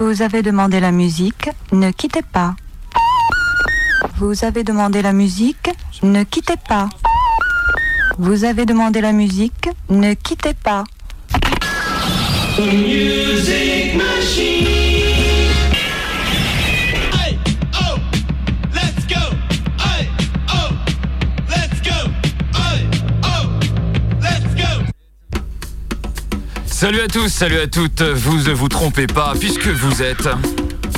Vous avez demandé la musique, ne quittez pas. Vous avez demandé la musique, ne quittez pas. Vous avez demandé la musique, ne quittez pas. Salut à tous, salut à toutes, vous ne vous trompez pas puisque vous êtes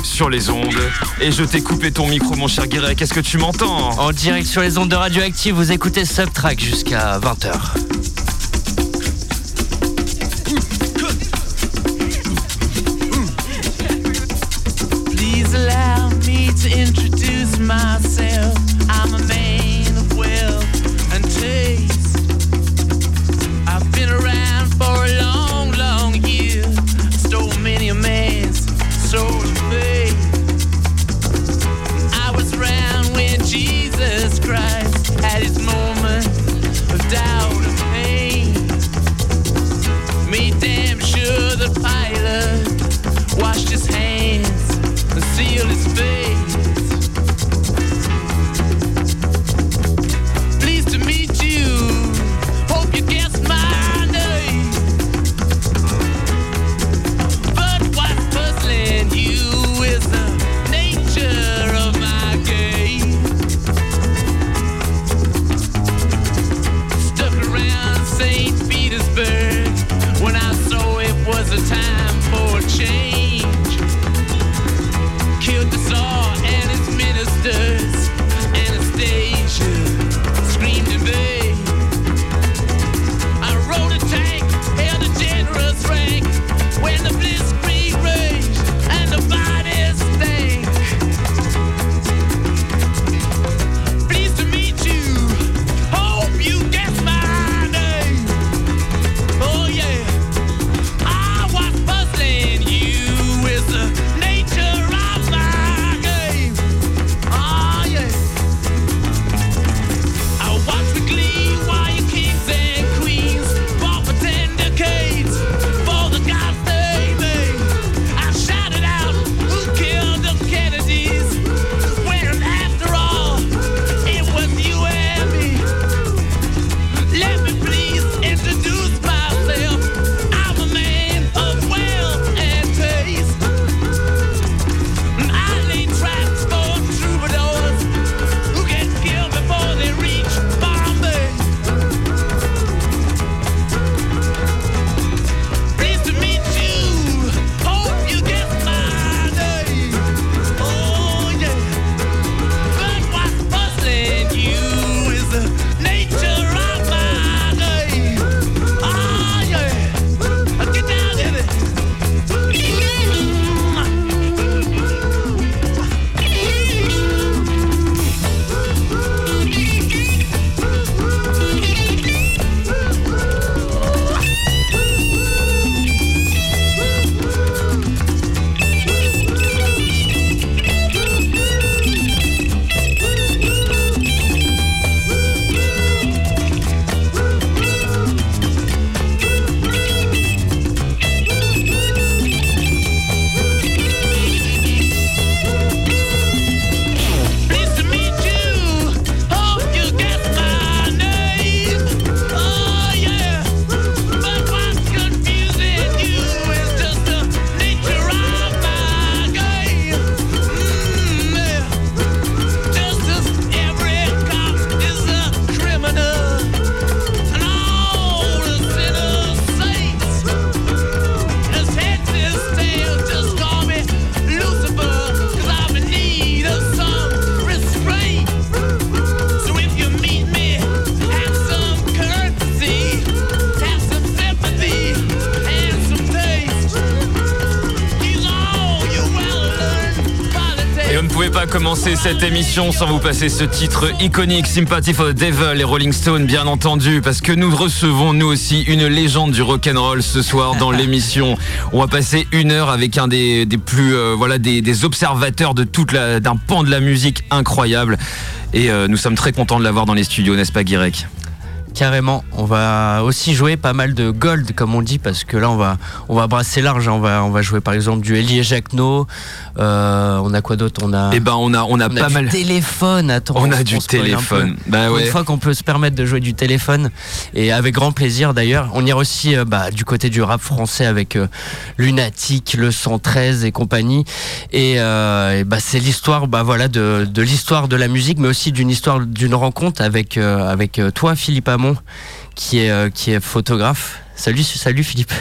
sur les ondes. Et je t'ai coupé ton micro, mon cher Guirec. Est-ce que tu m'entends? En direct sur les ondes de Radioactive, vous écoutez Subtrack jusqu'à 20h. cette émission sans vous passer ce titre iconique Sympathy for the Devil et Rolling Stone bien entendu parce que nous recevons nous aussi une légende du rock and roll ce soir dans l'émission. On va passer une heure avec un des, plus euh, voilà des, observateurs de toute d'un pan de la musique incroyable. Et euh, nous sommes très contents de l'avoir dans les studios n'est-ce pas Guirec? Carrément, on va aussi jouer pas mal de gold comme on dit parce que là on va on va brasser large, hein. on va on va jouer par exemple du Elie Jacquenot, euh, on a quoi d'autre? On a Eh ben on a on a on a pas du mal. téléphone, attends. On a se du téléphone. Bah ouais. Une fois qu'on peut se permettre de jouer du téléphone et avec grand plaisir d'ailleurs. On ira aussi euh, bah, du côté du rap français avec euh, Lunatic, le 113 et compagnie. Et, euh, et bah, c'est l'histoire, bah voilà, de, de l'histoire de la musique, mais aussi d'une histoire d'une rencontre avec avec toi, Philippe Hamon, qui est euh, qui est photographe. Salut, salut Philippe.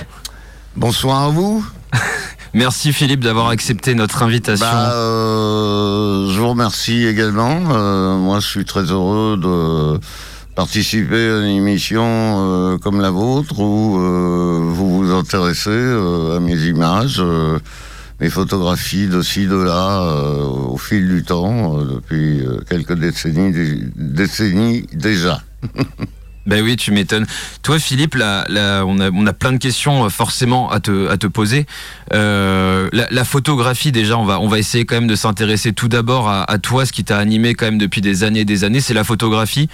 Bonsoir à vous. Merci Philippe d'avoir accepté notre invitation. Bah, euh, je vous remercie également. Euh, moi, je suis très heureux de participer à une émission euh, comme la vôtre où vous vous intéressez à mes images, mes photographies de ci, de là, au fil du temps, depuis quelques décennies, dé- décennies déjà. Ben oui, tu m'étonnes. Toi, Philippe, là, on, a, on a plein de questions euh, forcément à te, à te poser. Euh, la, photographie, déjà, on va, on va essayer quand même de s'intéresser tout d'abord à, toi, ce qui t'a animé quand même depuis des années et des années, c'est la photographie.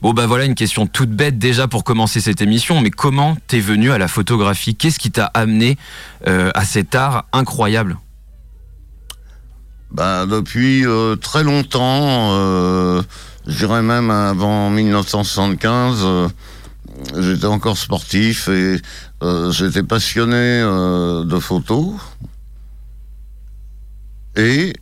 Bon, bah voilà, une question toute bête déjà pour commencer cette émission, mais comment t'es venu à la photographie? Qu'est-ce qui t'a amené euh, à cet art incroyable? Bah, depuis très longtemps, je dirais même avant 1975, euh, j'étais encore sportif et euh, j'étais passionné euh, de photos. Et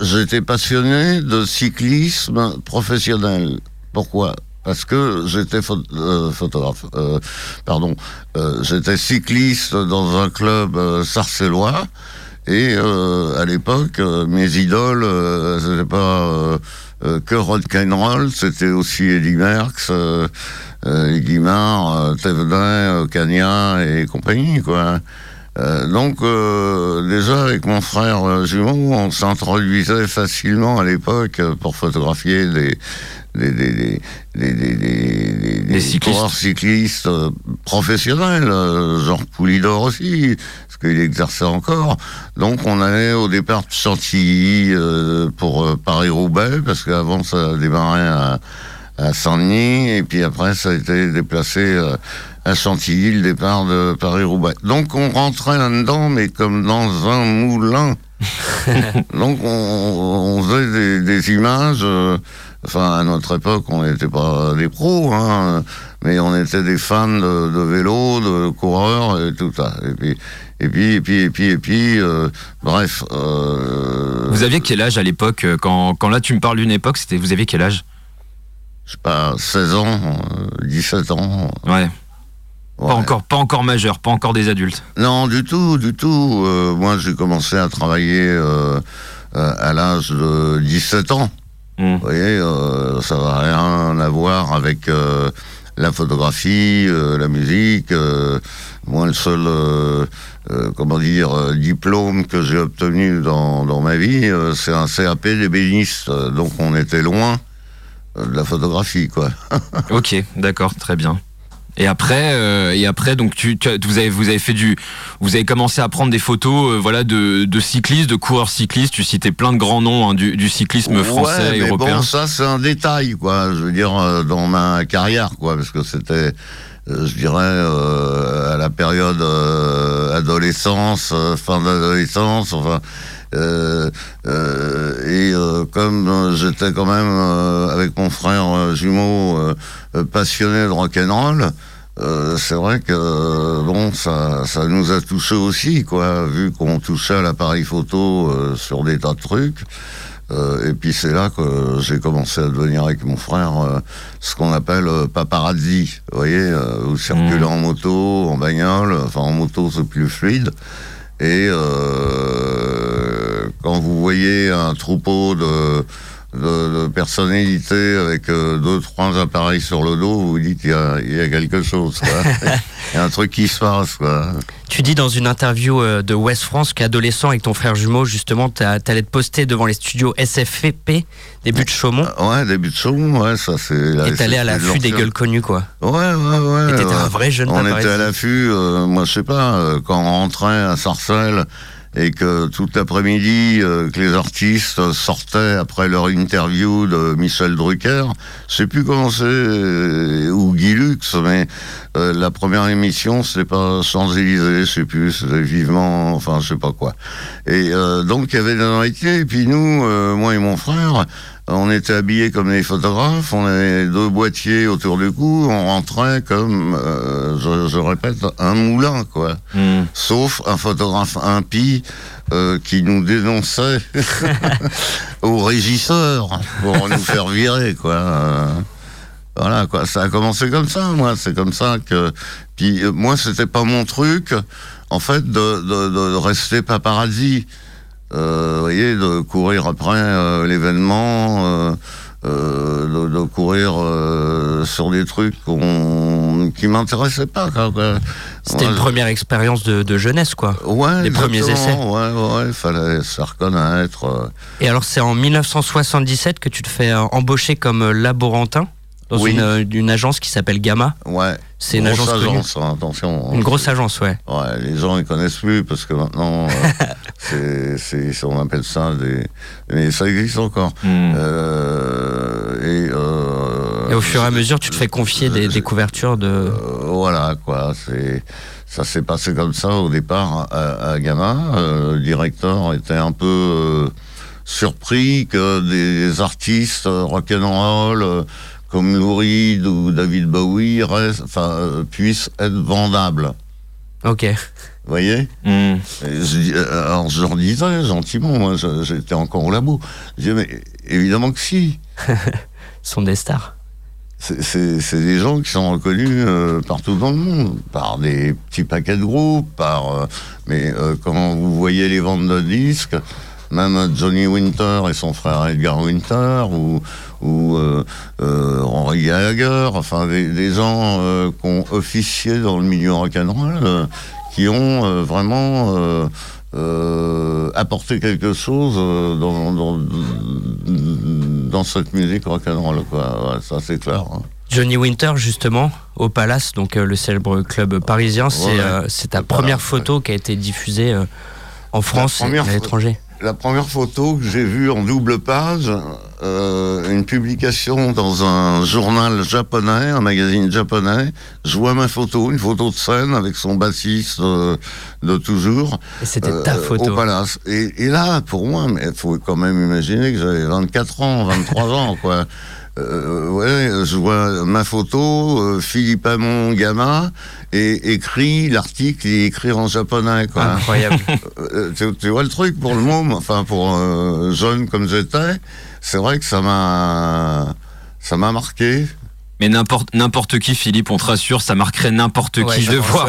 j'étais passionné de cyclisme professionnel. Pourquoi? Parce que j'étais pho- photographe. pardon, j'étais cycliste dans un club sarcellois. Et euh, à l'époque, euh, mes idoles, euh, c'était pas que rock'n'roll, c'était aussi Eddie Merckx, euh, euh, Guimard, euh, Thévenin, Cagna et compagnie, quoi. Donc déjà avec mon frère jumeau, on s'introduisait facilement à l'époque pour photographier des des des cyclistes. coureurs cyclistes euh, professionnels, euh, genre Poulidor aussi, parce qu'il exerçait encore. Donc on allait au départ de Chantilly euh, pour Paris-Roubaix, parce qu'avant ça démarrait à, à Saint-Denis, et puis après ça a été déplacé à Chantilly, le départ de Paris-Roubaix. Donc on rentrait là-dedans, mais comme dans un moulin. Donc on, on faisait des, des images. euh, enfin, à notre époque, on n'était pas des pros, hein, mais on était des fans de, de vélo, de coureurs et tout ça. Et puis, et puis, et puis, et puis, et puis, euh, bref. euh, Vous aviez quel âge à l'époque euh, quand, quand là tu me parles d'une époque, c'était vous aviez quel âge? je sais pas, 16 ans, euh, 17 ans. Ouais, ouais. pas encore, pas encore majeur, pas encore des adultes. Non, du tout, du tout. Euh, moi, j'ai commencé à travailler euh, à l'âge de 17 ans. Hmm. Vous voyez, euh, ça n'a rien à voir avec euh, la photographie, euh, la musique. moi, le seul, comment dire, diplôme que j'ai obtenu dans, dans ma vie, c'est un CAP d'ébéniste. Donc, on était loin de la photographie, quoi. Ok, d'accord, très bien. Et après, euh, et après, donc tu, tu vous avez vous avez fait du, vous avez commencé à prendre des photos, euh, voilà, de, de cyclistes, de coureurs cyclistes. Tu citais plein de grands noms hein, du, du cyclisme français Ouais, mais européen. Bon, ça c'est un détail, quoi. Je veux dire euh, dans ma carrière, quoi, parce que c'était, euh, je dirais, euh, à la période euh, adolescence, fin d'adolescence, enfin. Euh, euh, et euh, comme j'étais quand même euh, avec mon frère jumeau passionné de rock'n'roll, euh, c'est vrai que bon, ça, ça nous a touché aussi, quoi, vu qu'on touchait à l'appareil photo euh, sur des tas de trucs. Euh, et puis c'est là que j'ai commencé à devenir avec mon frère euh, ce qu'on appelle euh, paparazzi. Vous voyez, euh, vous circulez Mhm. en moto, en bagnole, enfin en moto c'est plus fluide. Et euh, quand vous voyez un troupeau de, de, de personnalités avec euh, deux, trois appareils sur le dos, vous dites il y a, il y a quelque chose. Il y a un truc qui se passe. Quoi. Tu dis dans une interview euh, de West France qu'adolescent avec ton frère jumeau, justement, t'as- t'allais te poster devant les studios SFP, début de Chaumont, Ouais, début de show, ouais, ça c'est... et t'allais à l'affût des gueules connues, quoi. Ouais, ouais, ouais. Et t'étais ouais. un vrai jeune On était à l'affût, euh, moi je sais pas, euh, quand on rentrait à Sarcelles et que tout l'après-midi, euh, que les artistes sortaient après leur interview de Michel Drucker, je sais plus comment c'est, euh, ou Guy Lux, mais euh, la première émission, c'était pas Champs-Élysées, je sais plus, c'était Vivement, enfin, je sais pas quoi. Et euh, donc, il y avait des invités, et puis nous, moi et mon frère, on était habillés comme des photographes, on avait deux boîtiers autour du cou, on rentrait comme, euh, je, je répète, un moulin, quoi. Hmm. Sauf un photographe impie euh, qui nous dénonçait au régisseur pour nous faire virer, quoi. Euh, voilà, quoi. Ça a commencé comme ça, moi. C'est comme ça que. Puis euh, moi, c'était pas mon truc, en fait, de, de, de rester paparazzi. Euh, vous voyez, de courir après euh, l'événement, euh, de, de courir euh, sur des trucs qu'on- qui m'intéressaient pas. C'était Ouais, une première expérience de, de jeunesse, quoi. Ouais, les premiers exactement. Ouais, ouais, il fallait se faire connaître. euh. Et alors, c'est en 1977 que tu te fais embaucher comme laborantin dans Oui. une, euh, une agence qui s'appelle Gamma. Ouais. C'est une agence agence, hein, attention. Une grosse agence, ouais. Ouais, les gens ils connaissent plus parce que maintenant, euh, c'est, c'est, on appelle ça des, mais ça existe encore. Hmm. Euh, et, euh, Et au fur et à mesure, tu te fais confier des, des couvertures de. euh, voilà quoi, c'est ça s'est passé comme ça au départ à, à Gamma. Euh, le directeur était un peu euh, surpris que des artistes euh, rock'n'roll euh, comme Lou Reed ou David Bowie enfin, euh, puissent être vendables. Ok. Vous voyez. Et je euh, alors je leur disais gentiment, moi j'étais encore au labo. Je disais, mais évidemment que si. Ce sont des stars. C'est- des gens qui sont reconnus euh, partout dans le monde, par des petits paquets de groupes, par. euh, mais euh, quand vous voyez les ventes de disques, même Johnny Winter et son frère Edgar Winter, ou, ou euh, euh, Henry Gallagher, enfin des, des gens euh, qui ont officié dans le milieu rock'n'roll, qui ont vraiment apporté quelque chose dans, dans, dans cette musique rock'n'roll, quoi. Ouais, ça c'est clair. hein. Johnny Winter, justement, au Palace, donc euh, le célèbre club parisien, c'est Ouais. euh, ta première photo qui a été diffusée euh, en France et à l'étranger. La première photo que j'ai vue en double page, euh, une publication dans un journal japonais, un magazine japonais, je vois ma photo, une photo de scène avec son bassiste euh, de toujours. Et c'était euh, ta photo. Au palace. Et, et là, pour moi, mais il faut quand même imaginer que j'avais 24 ans, 23 ans, quoi. Euh, ouais, je vois ma photo, euh, Philippe Hamon, gamin, et écrit, l'article est écrit en japonais, quoi. Incroyable. Euh, tu, tu vois le truc pour le môme, enfin pour jeune comme j'étais, c'est vrai que ça m'a ça m'a marqué. Mais n'importe n'importe qui, Philippe, on te rassure, ça marquerait n'importe Ouais, qui de voir.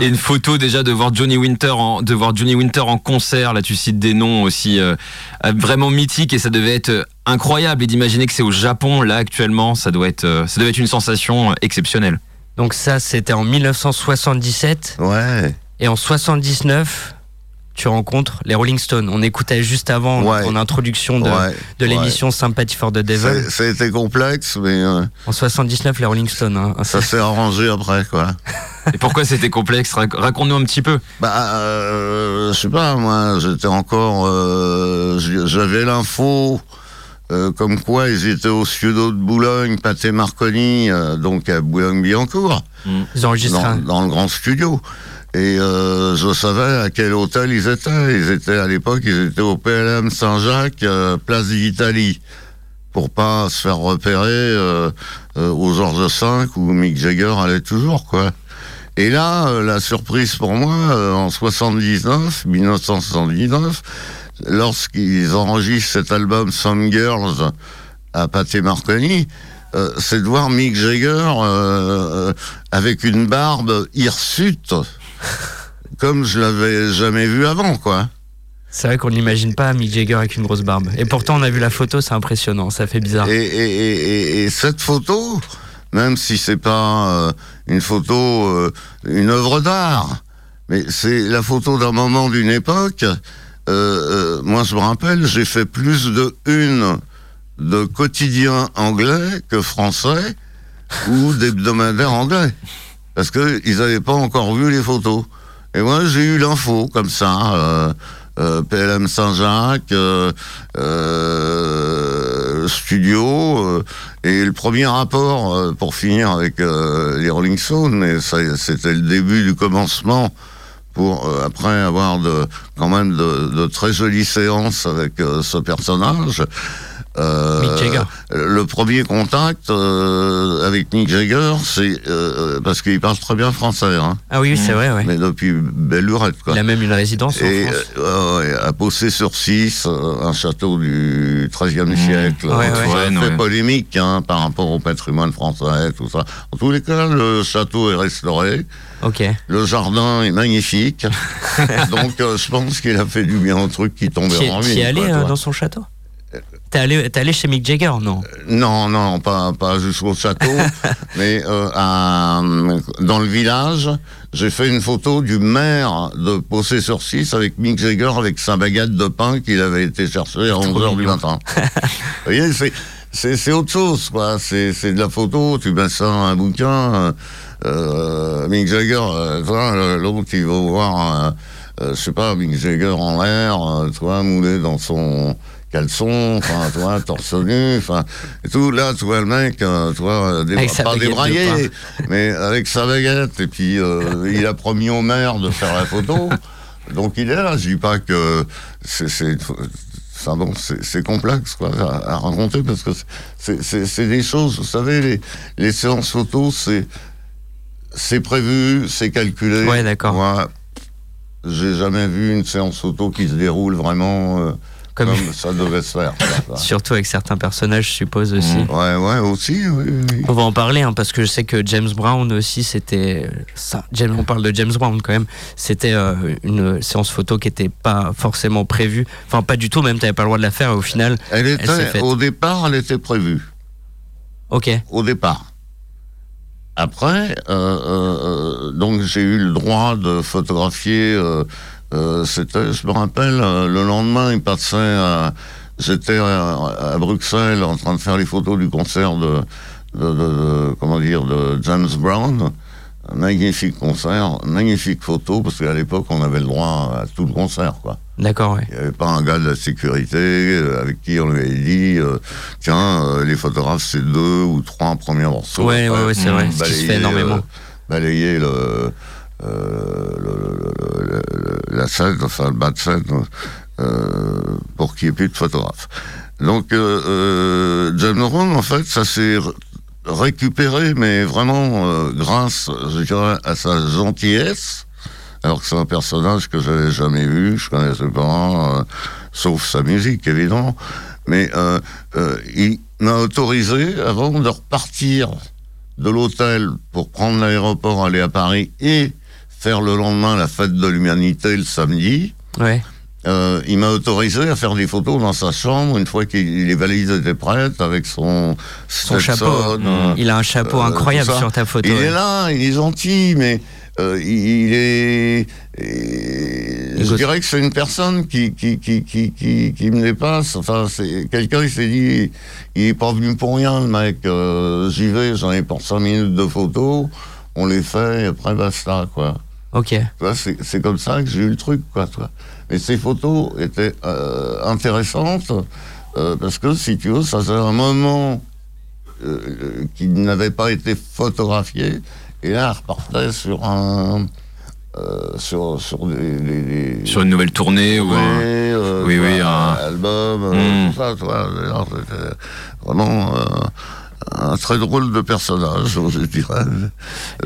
Et une photo déjà de voir Johnny Winter en de voir Johnny Winter en concert. Là, tu cites des noms aussi euh, euh, vraiment mythiques et ça devait être euh, incroyable. Et d'imaginer que c'est au Japon là actuellement, ça doit être ça doit être une sensation exceptionnelle. Donc ça, c'était en 1977. Ouais. Et en 79, tu rencontres les Rolling Stones. On écoutait juste avant Ouais. en introduction de, ouais, de ouais. l'émission Sympathy for the Devil. Ça a été complexe, mais euh, En 79, les Rolling Stones. hein. ça s'est arrangé après, quoi. Et pourquoi c'était complexe? Rac- Raconte-nous un petit peu. Bah, euh, je sais pas, moi, j'étais encore, euh, j'avais l'info. euh, comme quoi ils étaient au studio de Boulogne, Pathé Marconi, euh, donc à Boulogne-Billancourt. Ils enregistrent dans, un- dans le grand studio. Et euh, je savais à quel hôtel ils étaient. Ils étaient à l'époque, ils étaient au PLM Saint-Jacques, euh, place d'Italie, pour pas se faire repérer euh, euh, au Georges V où Mick Jagger allait toujours, quoi. Et là, euh, la surprise pour moi, euh, en 79, 1979, lorsqu'ils enregistrent cet album Some Girls à Pathé Marconi, c'est de voir Mick Jagger avec une barbe hirsute, comme je l'avais jamais vu avant, quoi. C'est vrai qu'on n'imagine pas Mick Jagger avec une grosse barbe. Et pourtant, on a vu la photo, c'est impressionnant, ça fait bizarre. Et, et, et, et- et cette photo, même si c'est pas euh, une photo, euh, une œuvre d'art, mais c'est la photo d'un moment d'une époque. Euh, moi, je me rappelle, j'ai fait plus de une de quotidiens anglais que français ou d'hebdomadaires anglais, parce que ils n'avaient pas encore vu les photos. Et moi, j'ai eu l'info comme ça. euh, euh, PLM Saint-Jacques, euh, euh, studio, euh, et le premier rapport, euh, pour finir avec les Rolling Stones, c'était le début du commencement, pour euh, après avoir de, quand même de, de très jolies séances avec euh, ce personnage. Euh. Le premier contact euh, avec Mick Jagger, c'est euh, parce qu'il parle très bien français, hein, Ah oui, oui, c'est vrai, ouais. mais depuis belle lurette, quoi. Il a même une résidence en Et France. euh, ouais, à Possé sur 6, un château du XIIIe siècle, Ouais, ouais. très polémique hein, par rapport au patrimoine français, tout ça. En tous les cas, le château est restauré, Ok. le jardin est magnifique, donc euh, je pense qu'il a fait du bien au truc qui tombait Qui en est, ruine. allé quoi, euh, tu vois. dans son château? T'es allé, t'es allé chez Mick Jagger, non? Non, non, pas, pas jusqu'au château, mais euh, à, dans le village, j'ai fait une photo du maire de Possé sur 6 avec Mick Jagger avec sa baguette de pain qu'il avait été chercher à 11h du matin. Vous voyez, c'est, autre chose, quoi. C'est, de la photo, tu mets ça dans un bouquin. euh, Euh, Mick Jagger, euh, euh, l'autre, il va voir, euh, euh, je sais pas, Mick Jagger en l'air, euh, toi, moulé dans son caleçon, enfin, toi, torse nu, enfin, et tout. Là, tu vois le mec, euh, toi, débra- Avec sa pas débraillé, mais avec sa baguette, et puis euh, il a promis au maire de faire la photo. Donc il est là, je dis pas que c'est... Enfin bon, c'est complexe quoi, à, à raconter parce que c'est- des choses, vous savez, les, les séances photos, c'est c'est prévu, c'est calculé. Ouais, d'accord. Moi, j'ai jamais vu une séance photo qui se déroule vraiment euh, Comme- comme, ça devait se faire. Surtout avec certains personnages, je suppose aussi. Ouais, ouais, aussi, oui, oui. On va en parler hein, parce que je sais que James Brown aussi c'était ça. James, on parle de James Brown quand même. C'était euh, une séance photo qui était pas forcément prévue. Enfin pas du tout. Même t'avais pas le droit de la faire. Et au final, Elle était, faite. au départ, elle était prévue. ok. au départ. Après, euh, euh, donc j'ai eu le droit de photographier. Euh, C'était, je me rappelle, euh, le lendemain, il passait. à- J'étais à, à Bruxelles en train de faire les photos du concert de, de, de- de- comment dire, de James Brown. Un magnifique concert, magnifique photo, parce qu'à l'époque, on avait le droit à tout le concert, quoi. D'accord. Ouais. Il n'y avait pas un gars de la sécurité euh, avec qui on lui avait dit euh, tiens, euh, les photographes, c'est deux ou trois premiers morceaux. Après, ouais, ouais, c'est vrai, hum, ce qui se fait énormément. euh, balayer le, euh, la scène, enfin le bas de scène, euh, pour qu'il n'y ait plus de photographes. Donc, euh, euh, Brown, en fait, ça s'est récupéré, mais vraiment grâce, je dirais, à sa gentillesse alors que c'est un personnage que j'avais jamais vu, je connaissais pas, sauf sa musique évidemment. Mais il m'a autorisé, avant de repartir de l'hôtel pour prendre l'aéroport, aller à Paris et faire le lendemain la fête de l'humanité le samedi, Ouais. euh, il m'a autorisé à faire des photos dans sa chambre une fois que les valises étaient prêtes avec son, Son chapeau. euh, Il a un chapeau euh, incroyable sur ta photo. il ouais. est là, il est gentil, mais euh, il, est. et je dirais que c'est une personne qui qui qui qui qui, qui me dépasse. Enfin, c'est quelqu'un qui s'est dit, il est pas venu pour rien, le mec. Euh, J'y vais, j'en ai pour cinq minutes de photos, on les fait, et après basta, quoi. Ok. C'est c'est comme ça que j'ai eu le truc, quoi, toi. Mais ces photos étaient euh, intéressantes euh, parce que, si tu veux, ça faisait un moment euh, qui n'avait pas été photographié et là, elle repartait sur un. euh, sur, sur des, des- des- Sur une nouvelle tournée ou Ouais, un- euh, oui, oui, un- album, euh, Mm. tout ça, tu vois. Vraiment euh, un très drôle de personnage, je dirais.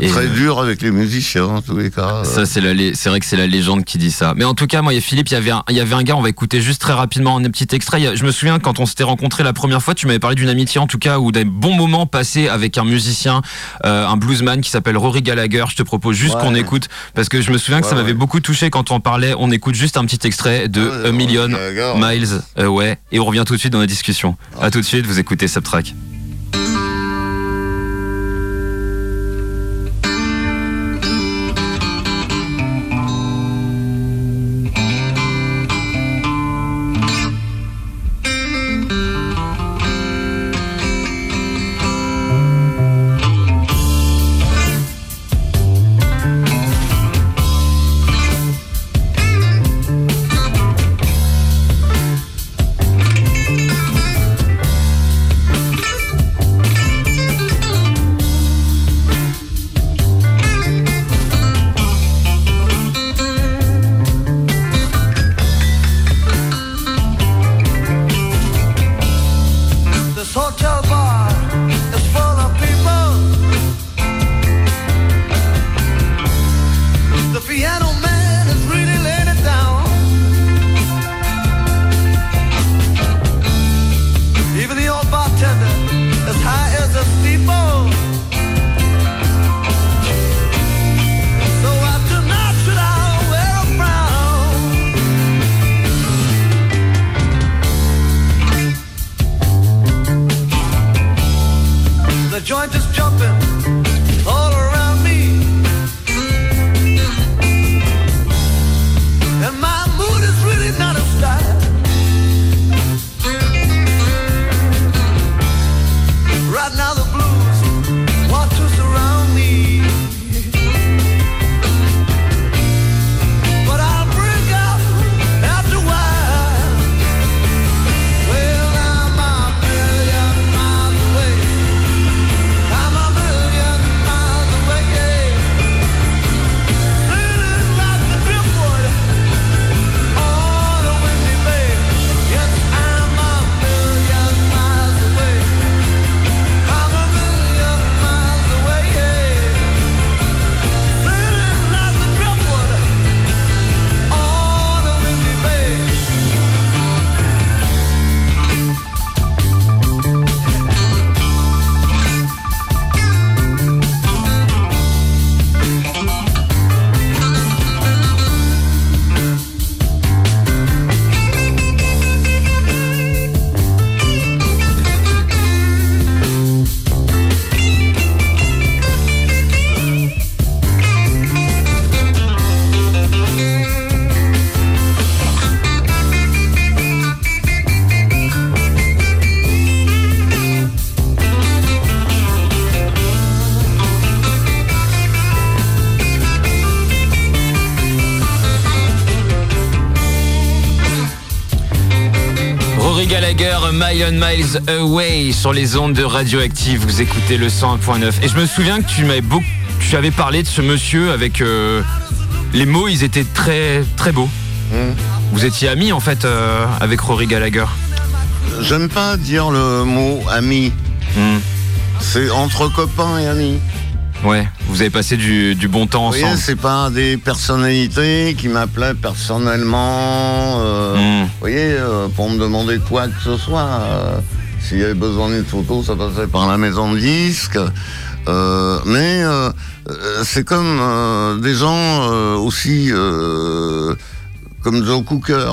Et, très euh, dur avec les musiciens, en tous les cas. Ça, c'est la, lé- c'est vrai que c'est la légende qui dit ça. Mais en tout cas, moi, il y a Philippe, il y avait un, il y avait un gars, on va écouter juste très rapidement un petit extrait. Je me souviens quand on s'était rencontrés la première fois, tu m'avais parlé d'une amitié, en tout cas, ou des bons moments passés avec un musicien, euh, un bluesman qui s'appelle Rory Gallagher. Je te propose juste Ouais. qu'on écoute, parce que je me souviens que ça m'avait ouais. beaucoup touché quand on parlait. On écoute juste un petit extrait de A Million Gallagher. Miles Away, et on revient tout de suite dans la discussion. À tout de suite, vous écoutez Subtrack. Mm-hmm. Sur les ondes de Radioactive. Vous écoutez le 101.9. Et je me souviens que tu m'avais beaucoup, tu avais parlé de ce monsieur avec euh, les mots, ils étaient très très beaux. Hmm. Vous étiez amis en fait euh, avec Rory Gallagher. J'aime pas dire le mot ami. Hmm. C'est entre copains et amis. Ouais, vous avez passé du, du bon temps ensemble. c'est pas des personnalités qui m'appelaient personnellement. euh, Hmm. Vous voyez, euh, pour me demander quoi que ce soit. S'il y avait besoin d'une photo, ça passait par la maison de disques. Euh, mais euh, euh, c'est comme euh, des gens aussi comme Joe Cooker.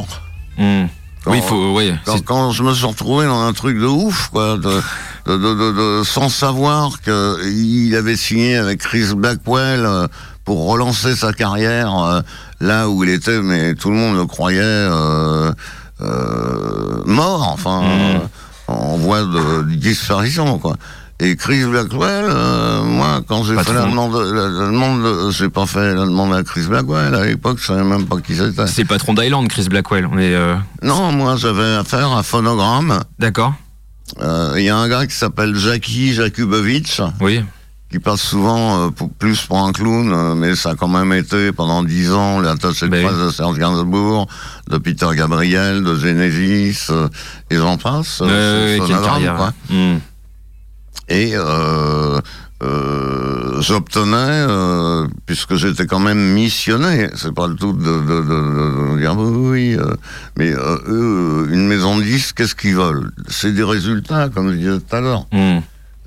Hmm. Oui, il Quand- faut, oui. Quand, c'est- quand je me suis retrouvé dans un truc de ouf, quoi, de, de- de- de- de- sans savoir qu'il avait signé avec Chris Blackwell pour relancer sa carrière là où il était, mais tout le monde le croyait mort, enfin, euh, en voie de, disparition, quoi. Et Chris Blackwell, euh, moi, quand j'ai fait la demande, la, la demande, de- j'ai pas fait la demande à Chris Blackwell. À l'époque, je savais même pas qui c'était. C'est patron d'Island, Chris Blackwell. On est euh, Non, moi, j'avais affaire à Phonogramme. d'accord. Euh, Il y a un gars qui s'appelle Jackie Jakubowicz, Oui. Qui passe souvent euh, pour- plus pour un clown, euh, mais ça a quand même été pendant dix ans l'attaché de presse de Serge Gainsbourg, de Peter Gabriel, de Genesis, euh, et j'en passe. Hmm. Et j'obtenais, puisque j'étais quand même missionné, c'est pas le tout de, de, de- de dire oui, mais eux, une maison de disques, qu'est-ce qu'ils veulent? C'est des résultats, comme je disais tout à l'heure. Hmm.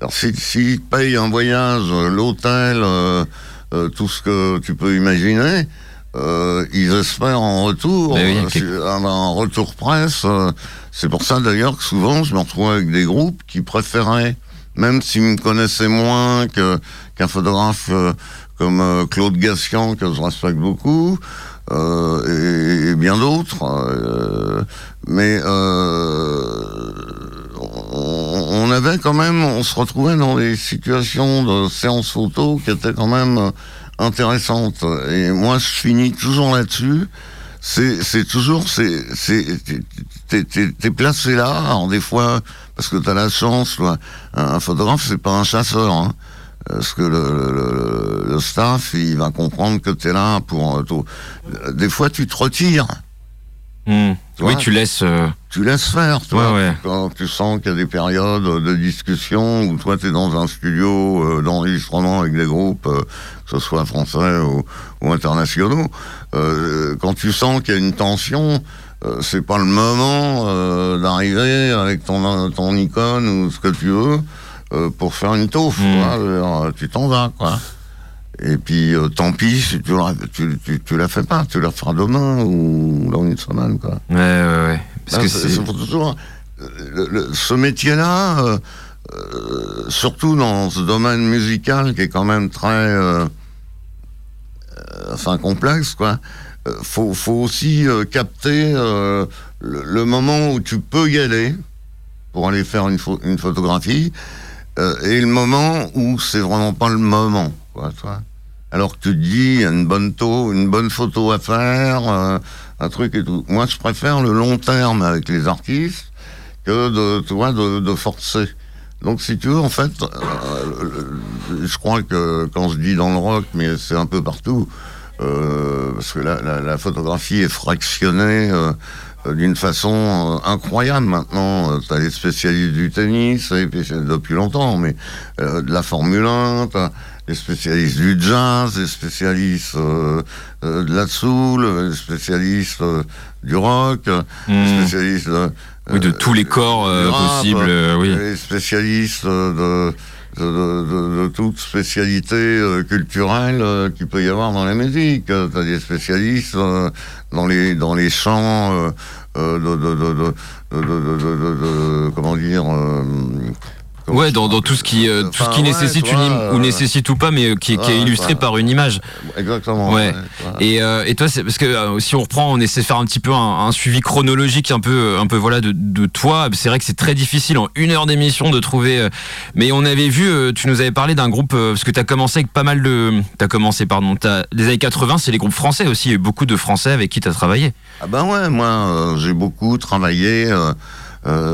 Alors, s'ils si, payent un voyage, euh, l'hôtel, euh, euh, tout ce que tu peux imaginer, euh, ils espèrent en retour, oui, ok. si- un, retour presse. c'est pour ça d'ailleurs que souvent je me retrouvais avec des groupes qui préféraient, même s'ils me connaissaient moins qu'un photographe comme Claude Gassian, que je respecte beaucoup, et, et bien d'autres. mais on, avait quand même, on se retrouvait dans des situations de séances photo qui étaient quand même euh, intéressantes. Et moi, je finis toujours là-dessus. C'est, toujours, c'est, t'es- placé là. Alors des fois, parce que t'as la chance, un, photographe, c'est pas un chasseur. Hein. Parce que le, le, le- staff, il va comprendre que t'es là pour. euh. Des fois, tu te retires. Hmm. Tu Oui, vois tu laisses. euh, tu laisses faire, tu Ouais, ouais. Quand tu sens qu'il y a des périodes de discussion où toi, tu es dans un studio euh, d'enregistrement avec des groupes, euh, que ce soit français ou, ou internationaux, euh, quand tu sens qu'il y a une tension, euh, c'est pas le moment euh, d'arriver avec ton, ton icône ou ce que tu veux euh, pour faire une taufe. Mm. quoi. Tu t'en vas, quoi. Et puis, euh, tant pis si tu la, tu, tu, tu la fais pas, tu la feras demain ou dans une semaine, quoi. Ouais, ouais, ouais. Parce que c'est- toujours. le- le- ce métier-là, euh, euh, surtout dans ce domaine musical qui est quand même très, enfin complexe, quoi. faut, faut aussi capter le, le moment où tu peux y aller pour aller faire une, une photographie et le moment où c'est vraiment pas le moment, Alors que tu te dis, une bonne taux, une bonne photo à faire, euh, un truc et tout. Moi, je préfère le long terme avec les artistes que de, tu vois, de, forcer. Donc, si tu veux, en fait, euh, le- je crois que quand je dis dans le rock, mais c'est un peu partout, euh, parce que la, la, photographie est fractionnée euh, euh, d'une façon euh, incroyable maintenant. tu as les spécialistes du tennis, depuis longtemps, mais euh, de la Formule 1, t'as les spécialistes du jazz, les spécialistes euh, euh, de la soul, les spécialistes euh, du rock, les Hmm. spécialistes de, Oui, de tous les corps euh, rap, possibles, euh, oui. les spécialistes de, de, de- de toute spécialité euh, culturelle euh, qu'il peut y avoir dans la musique. Euh, T'as des spécialistes euh, dans les dans les chants euh, euh, de, de, de, de, de, de- de- de- de- comment dire euh, Ouais, dans, tout ce qui, euh, tout ce qui ouais, nécessite une im- euh, ou nécessite ou pas, mais euh, qui, est illustré ouais. par une image. Exactement. Ouais. Et, euh, et toi, c'est parce que euh, si on reprend, on essaie de faire un petit peu un, un suivi chronologique, un peu, un peu voilà de, de toi. C'est vrai que c'est très difficile en une heure d'émission de trouver. euh, mais on avait vu, euh, tu nous avais parlé d'un groupe euh, parce que tu as commencé avec pas mal de, t'as commencé pardon, t'as- les années 80, c'est les groupes français aussi. Il y a eu beaucoup de Français avec qui tu as travaillé. Ah ben ouais, moi euh, j'ai beaucoup travaillé euh, euh,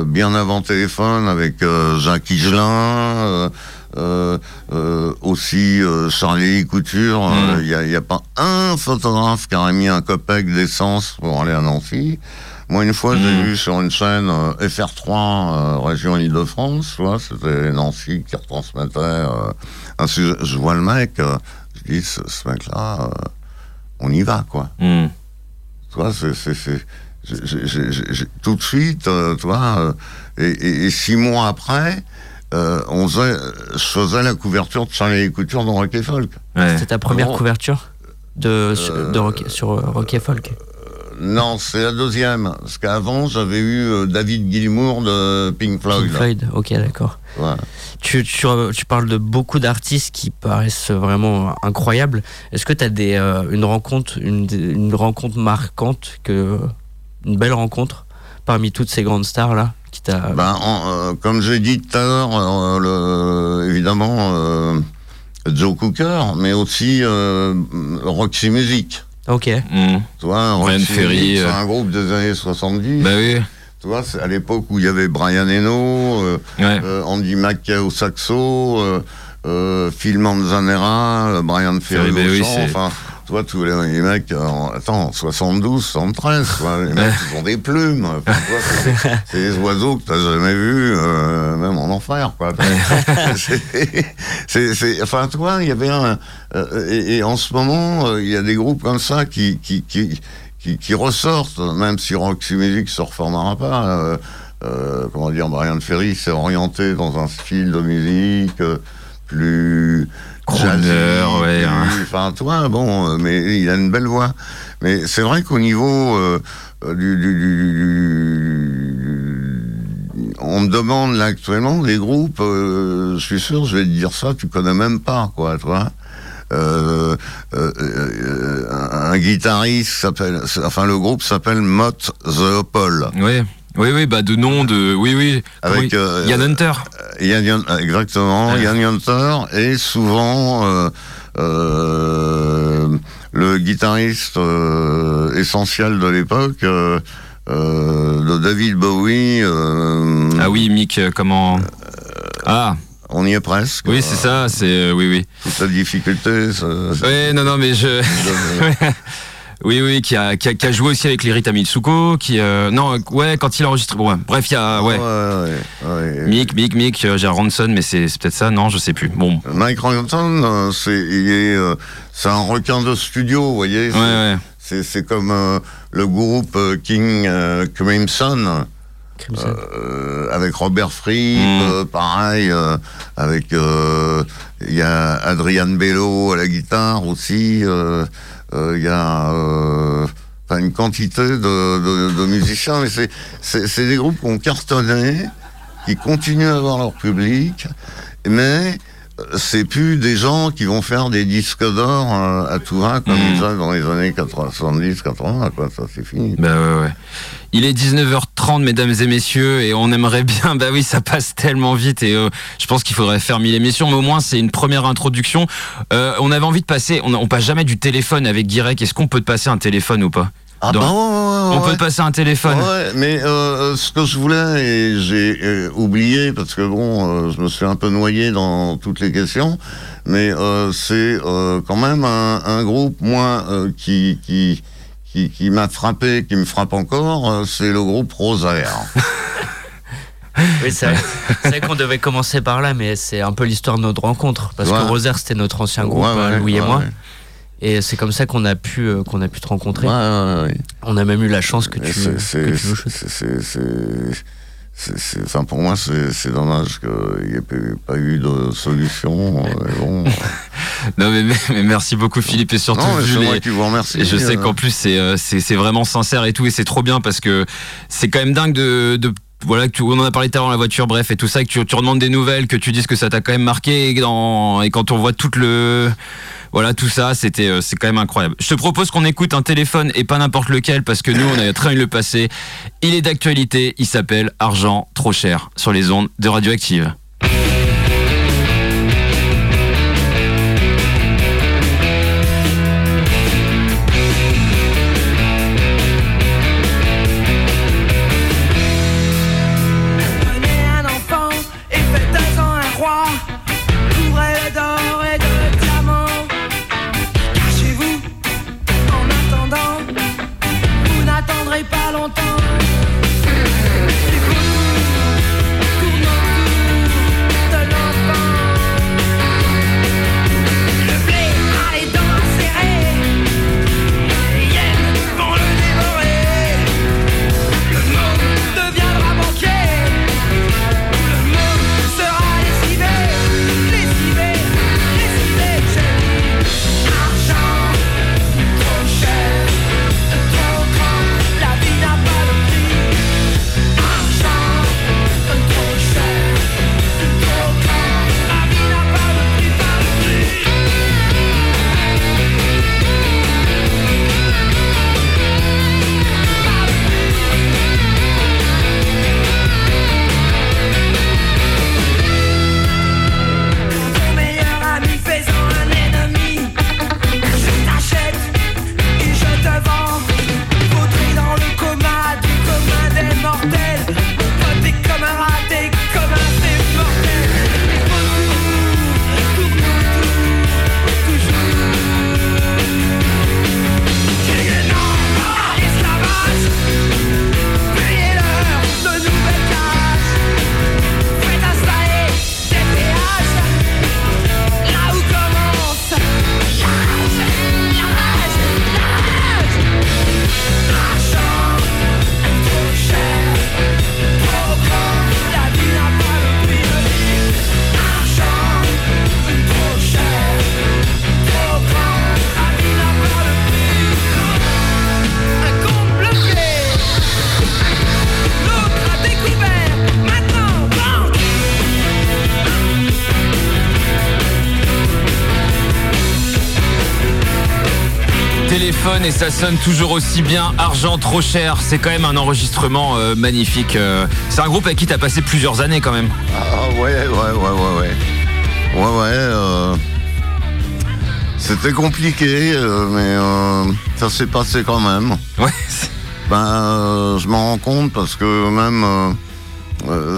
bien avant téléphone avec euh, Jacques Higelin, euh, euh, euh, aussi euh, Charlie Couture. Il n'y a, pas un photographe qui aurait mis un copec d'essence pour aller à Nancy. Moi, une fois, j'ai Mm. vu sur une chaîne euh, FR3, euh, région Île-de-France, c'était Nancy qui retransmettait euh, un sujet. Je vois le mec, euh, je dis, ce, ce mec-là, euh, on y va, quoi. Hmm. Tu vois, c'est, tout de suite, euh, tu vois, euh, et, et- et six mois après, euh, on faisait, je faisais la couverture de Charlie et Couture dans Rock et Folk. Ouais. C'est ta première Bon. couverture de, sur- de rock, sur euh, Rock et Folk? Non, c'est la deuxième, parce qu'avant, j'avais eu euh, David Gilmour de Pink Floyd. Pink Floyd, ok, d'accord. Ouais. Tu, tu, tu parles de beaucoup d'artistes qui paraissent vraiment incroyables. Est-ce que tu as des, euh, une, rencontre, une, une rencontre marquante, que, une belle rencontre parmi toutes ces grandes stars-là qui t'a... Ben, en- euh, comme j'ai dit tout à l'heure, euh, évidemment, euh, Joe Cooker, mais aussi euh, Roxy Music. Ok, Hmm. Tu vois, Brian Roxy Ferry, Music, c'est un groupe des années 70. Bah oui. Tu vois, c'est à l'époque où il y avait Brian Eno, euh, Ouais. euh, Andy Mackay au saxo, euh, euh, Phil Manzanera, Brian Ferry Ferry, bah au chant, enfin, tu vois, tous les, les mecs, euh, en, attends, 72, 73, tu vois, les mecs, ils ont des plumes, enfin, c'est- des oiseaux que t'as jamais vus, euh, même en enfer, quoi. C'est- enfin, tu vois, il y avait un, euh, et, et en ce moment, euh, il y a des groupes comme ça qui, qui, qui, qui, qui ressortent, même si Roxy Music se reformera pas. euh, euh, comment dire, Brian Ferry s'est orienté dans un style de musique euh, plus Crooner, ouais, hein. Enfin, toi, bon, mais il a une belle voix. Mais c'est vrai qu'au niveau euh, du, du- du- du- on me demande là actuellement des groupes. euh, je suis sûr, je vais te dire ça, tu connais même pas, quoi, toi. Euh, un, un guitariste s'appelle, enfin le groupe s'appelle Mott the Opal. Oui. Oui, oui, bah de nom de. Oui, oui. Avec, il- euh, Yann Hunter. Yann, Yann- exactement, Ouais. Yann Hunter et souvent euh, euh, le guitariste euh, essentiel de l'époque euh, euh, de David Bowie. euh, Ah oui, Mick, euh, comment. Ah, On y est presque. oui, c'est ça, c'est. euh, oui, oui. Toute la difficulté. ça- Ouais, non, non, mais je. Oui, oui, qui a, qui a, qui a joué aussi avec les Rita Mitsuko, qui. euh, non, ouais, quand il a enregistré. Bon, ouais, bref, il y a. Ouais. ouais, ouais. Mick, Mick, Mick, euh, j'ai Ronson, mais c'est peut-être ça, non, je sais plus. Bon. Mike Ronson, euh, c'est il est, euh, c'est un requin de studio, vous voyez. Ouais, ouais. C'est c'est comme euh, le groupe King euh, Crimson. Crimson. Euh, avec Robert Fripp, Mm. euh, pareil, euh, avec euh, il y a Adrian Bello à la guitare aussi, il y a euh, une quantité de, musiciens, mais c'est des groupes qui ont cartonné, qui continuent à avoir leur public, mais euh, c'est plus des gens qui vont faire des disques d'or euh, à tout va comme Mm. ils faisaient dans les années 80, 70, 80, quoi, ça c'est fini. Bah ouais, ouais. Il est 19h30, mesdames et messieurs, et on aimerait bien. Bah oui, ça passe tellement vite, et euh, je pense qu'il faudrait faire mille émissions, mais au moins c'est une première introduction. Euh, on avait envie de passer. On, on passe jamais du téléphone avec Guirec. Est-ce qu'on peut te passer un téléphone ou pas? Ah bah ouais, ouais, On ouais. peut te passer un téléphone. Ouais, mais euh, euh, ce que je voulais, et j'ai euh, oublié, parce que bon, euh, je me suis un peu noyé dans toutes les questions, mais euh, c'est euh, quand même un, un groupe, moi, euh, qui, qui, qui, qui m'a frappé, qui me frappe encore, euh, c'est le groupe Rosaire. Oui, c'est vrai, qu'on devait commencer par là, mais c'est un peu l'histoire de notre rencontre. Parce Ouais. que Rosaire, c'était notre ancien groupe, Ouais, ouais, Louis et ouais, moi. Et c'est comme ça qu'on a pu euh, qu'on a pu te rencontrer. Ouais, ouais, ouais. On a même eu la chance que tu, c'est- c'est- enfin, pour moi, c'est dommage qu'il n'y ait pas eu- de solution. mais bon. Non, mais, mais- merci beaucoup, Philippe, et surtout, non, vu les- moi qui vous remercie. Et je sais euh. qu'en plus c'est euh, c'est c'est vraiment sincère et tout et c'est trop bien parce que c'est quand même dingue de, de voilà tu, on en a parlé tout à l'heure la voiture bref et tout ça que tu, tu redemandes des nouvelles que tu dises que ça t'a quand même marqué et, dans, et quand on voit tout le voilà tout ça c'était euh, c'est quand même incroyable. Je te propose qu'on écoute un téléphone et pas n'importe lequel parce que nous on a envie de le passer. Il est d'actualité, il s'appelle Argent trop cher sur les ondes de Radioactive. Et ça sonne toujours aussi bien. Argent trop cher, c'est quand même un enregistrement euh, magnifique. euh. C'est un groupe avec qui t'as passé plusieurs années quand même. Ah ouais, ouais, ouais, ouais, ouais. Ouais, ouais. euh, C'était compliqué, mais ça s'est passé quand même. Ouais. Ben, je m'en rends compte parce que même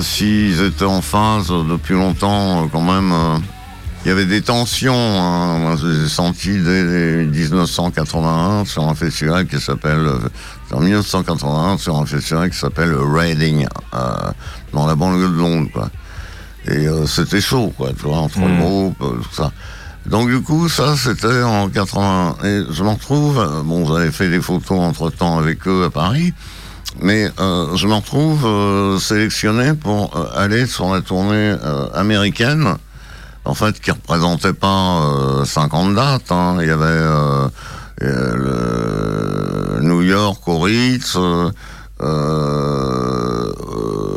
s'ils étaient en phase depuis longtemps, quand même, il y avait des tensions. hein. Moi, je les ai senties dès 1981 sur un festival qui s'appelle, euh, en 1981 sur un festival qui s'appelle Reading, euh, dans la banlieue de Londres, quoi. Et euh, c'était chaud, quoi, tu vois, entre Mm. le groupe, euh, tout ça. Donc du coup, ça, c'était en 80. Et je m'en retrouve, euh, bon, j'avais fait des photos entre-temps avec eux à Paris, mais euh, je m'en retrouve euh, sélectionné pour euh, aller sur la tournée euh, américaine, en fait, qui représentait pas euh, 50 dates. hein. Il y avait euh, euh, New York au Ritz, euh, euh,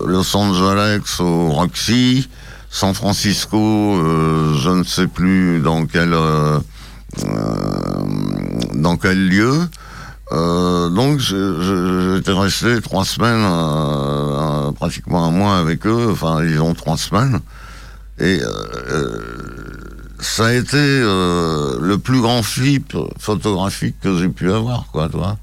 Los Angeles au Roxy, San Francisco, euh, je ne sais plus dans quel euh, euh, dans quel lieu. Euh, donc j'étais resté trois semaines, euh, euh, pratiquement un mois avec eux, enfin disons trois semaines, et euh, euh, ça a été euh, le plus grand flip photographique que j'ai pu avoir, quoi, toi.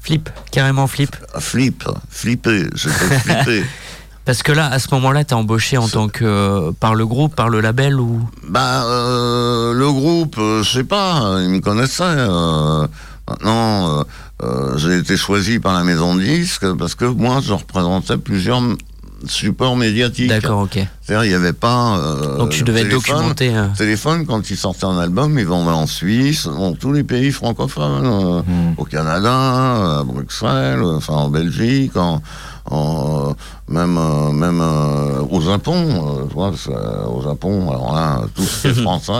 Flip, carrément flip. Flip, flippé, j'étais flippé. Parce que là, à ce moment-là, t'es embauché en tant que euh, par le groupe, par le label ou? Bah, euh, le groupe, euh, je sais pas, ils me connaissaient. maintenant, j'ai été choisi par la maison de disques parce que moi, je représentais plusieurs m- supports médiatiques. D'accord, ok. C'est-à-dire, il n'y avait pas. euh, Donc tu devais téléphone. documenter. euh, Téléphone, quand ils sortaient un album, ils vendaient en Suisse, dans tous les pays francophones, euh, Mm. au Canada, à Bruxelles, enfin en Belgique, en, en- même euh, même euh, au Japon, euh, tu vois, au Japon, alors là, tout ce qui est français.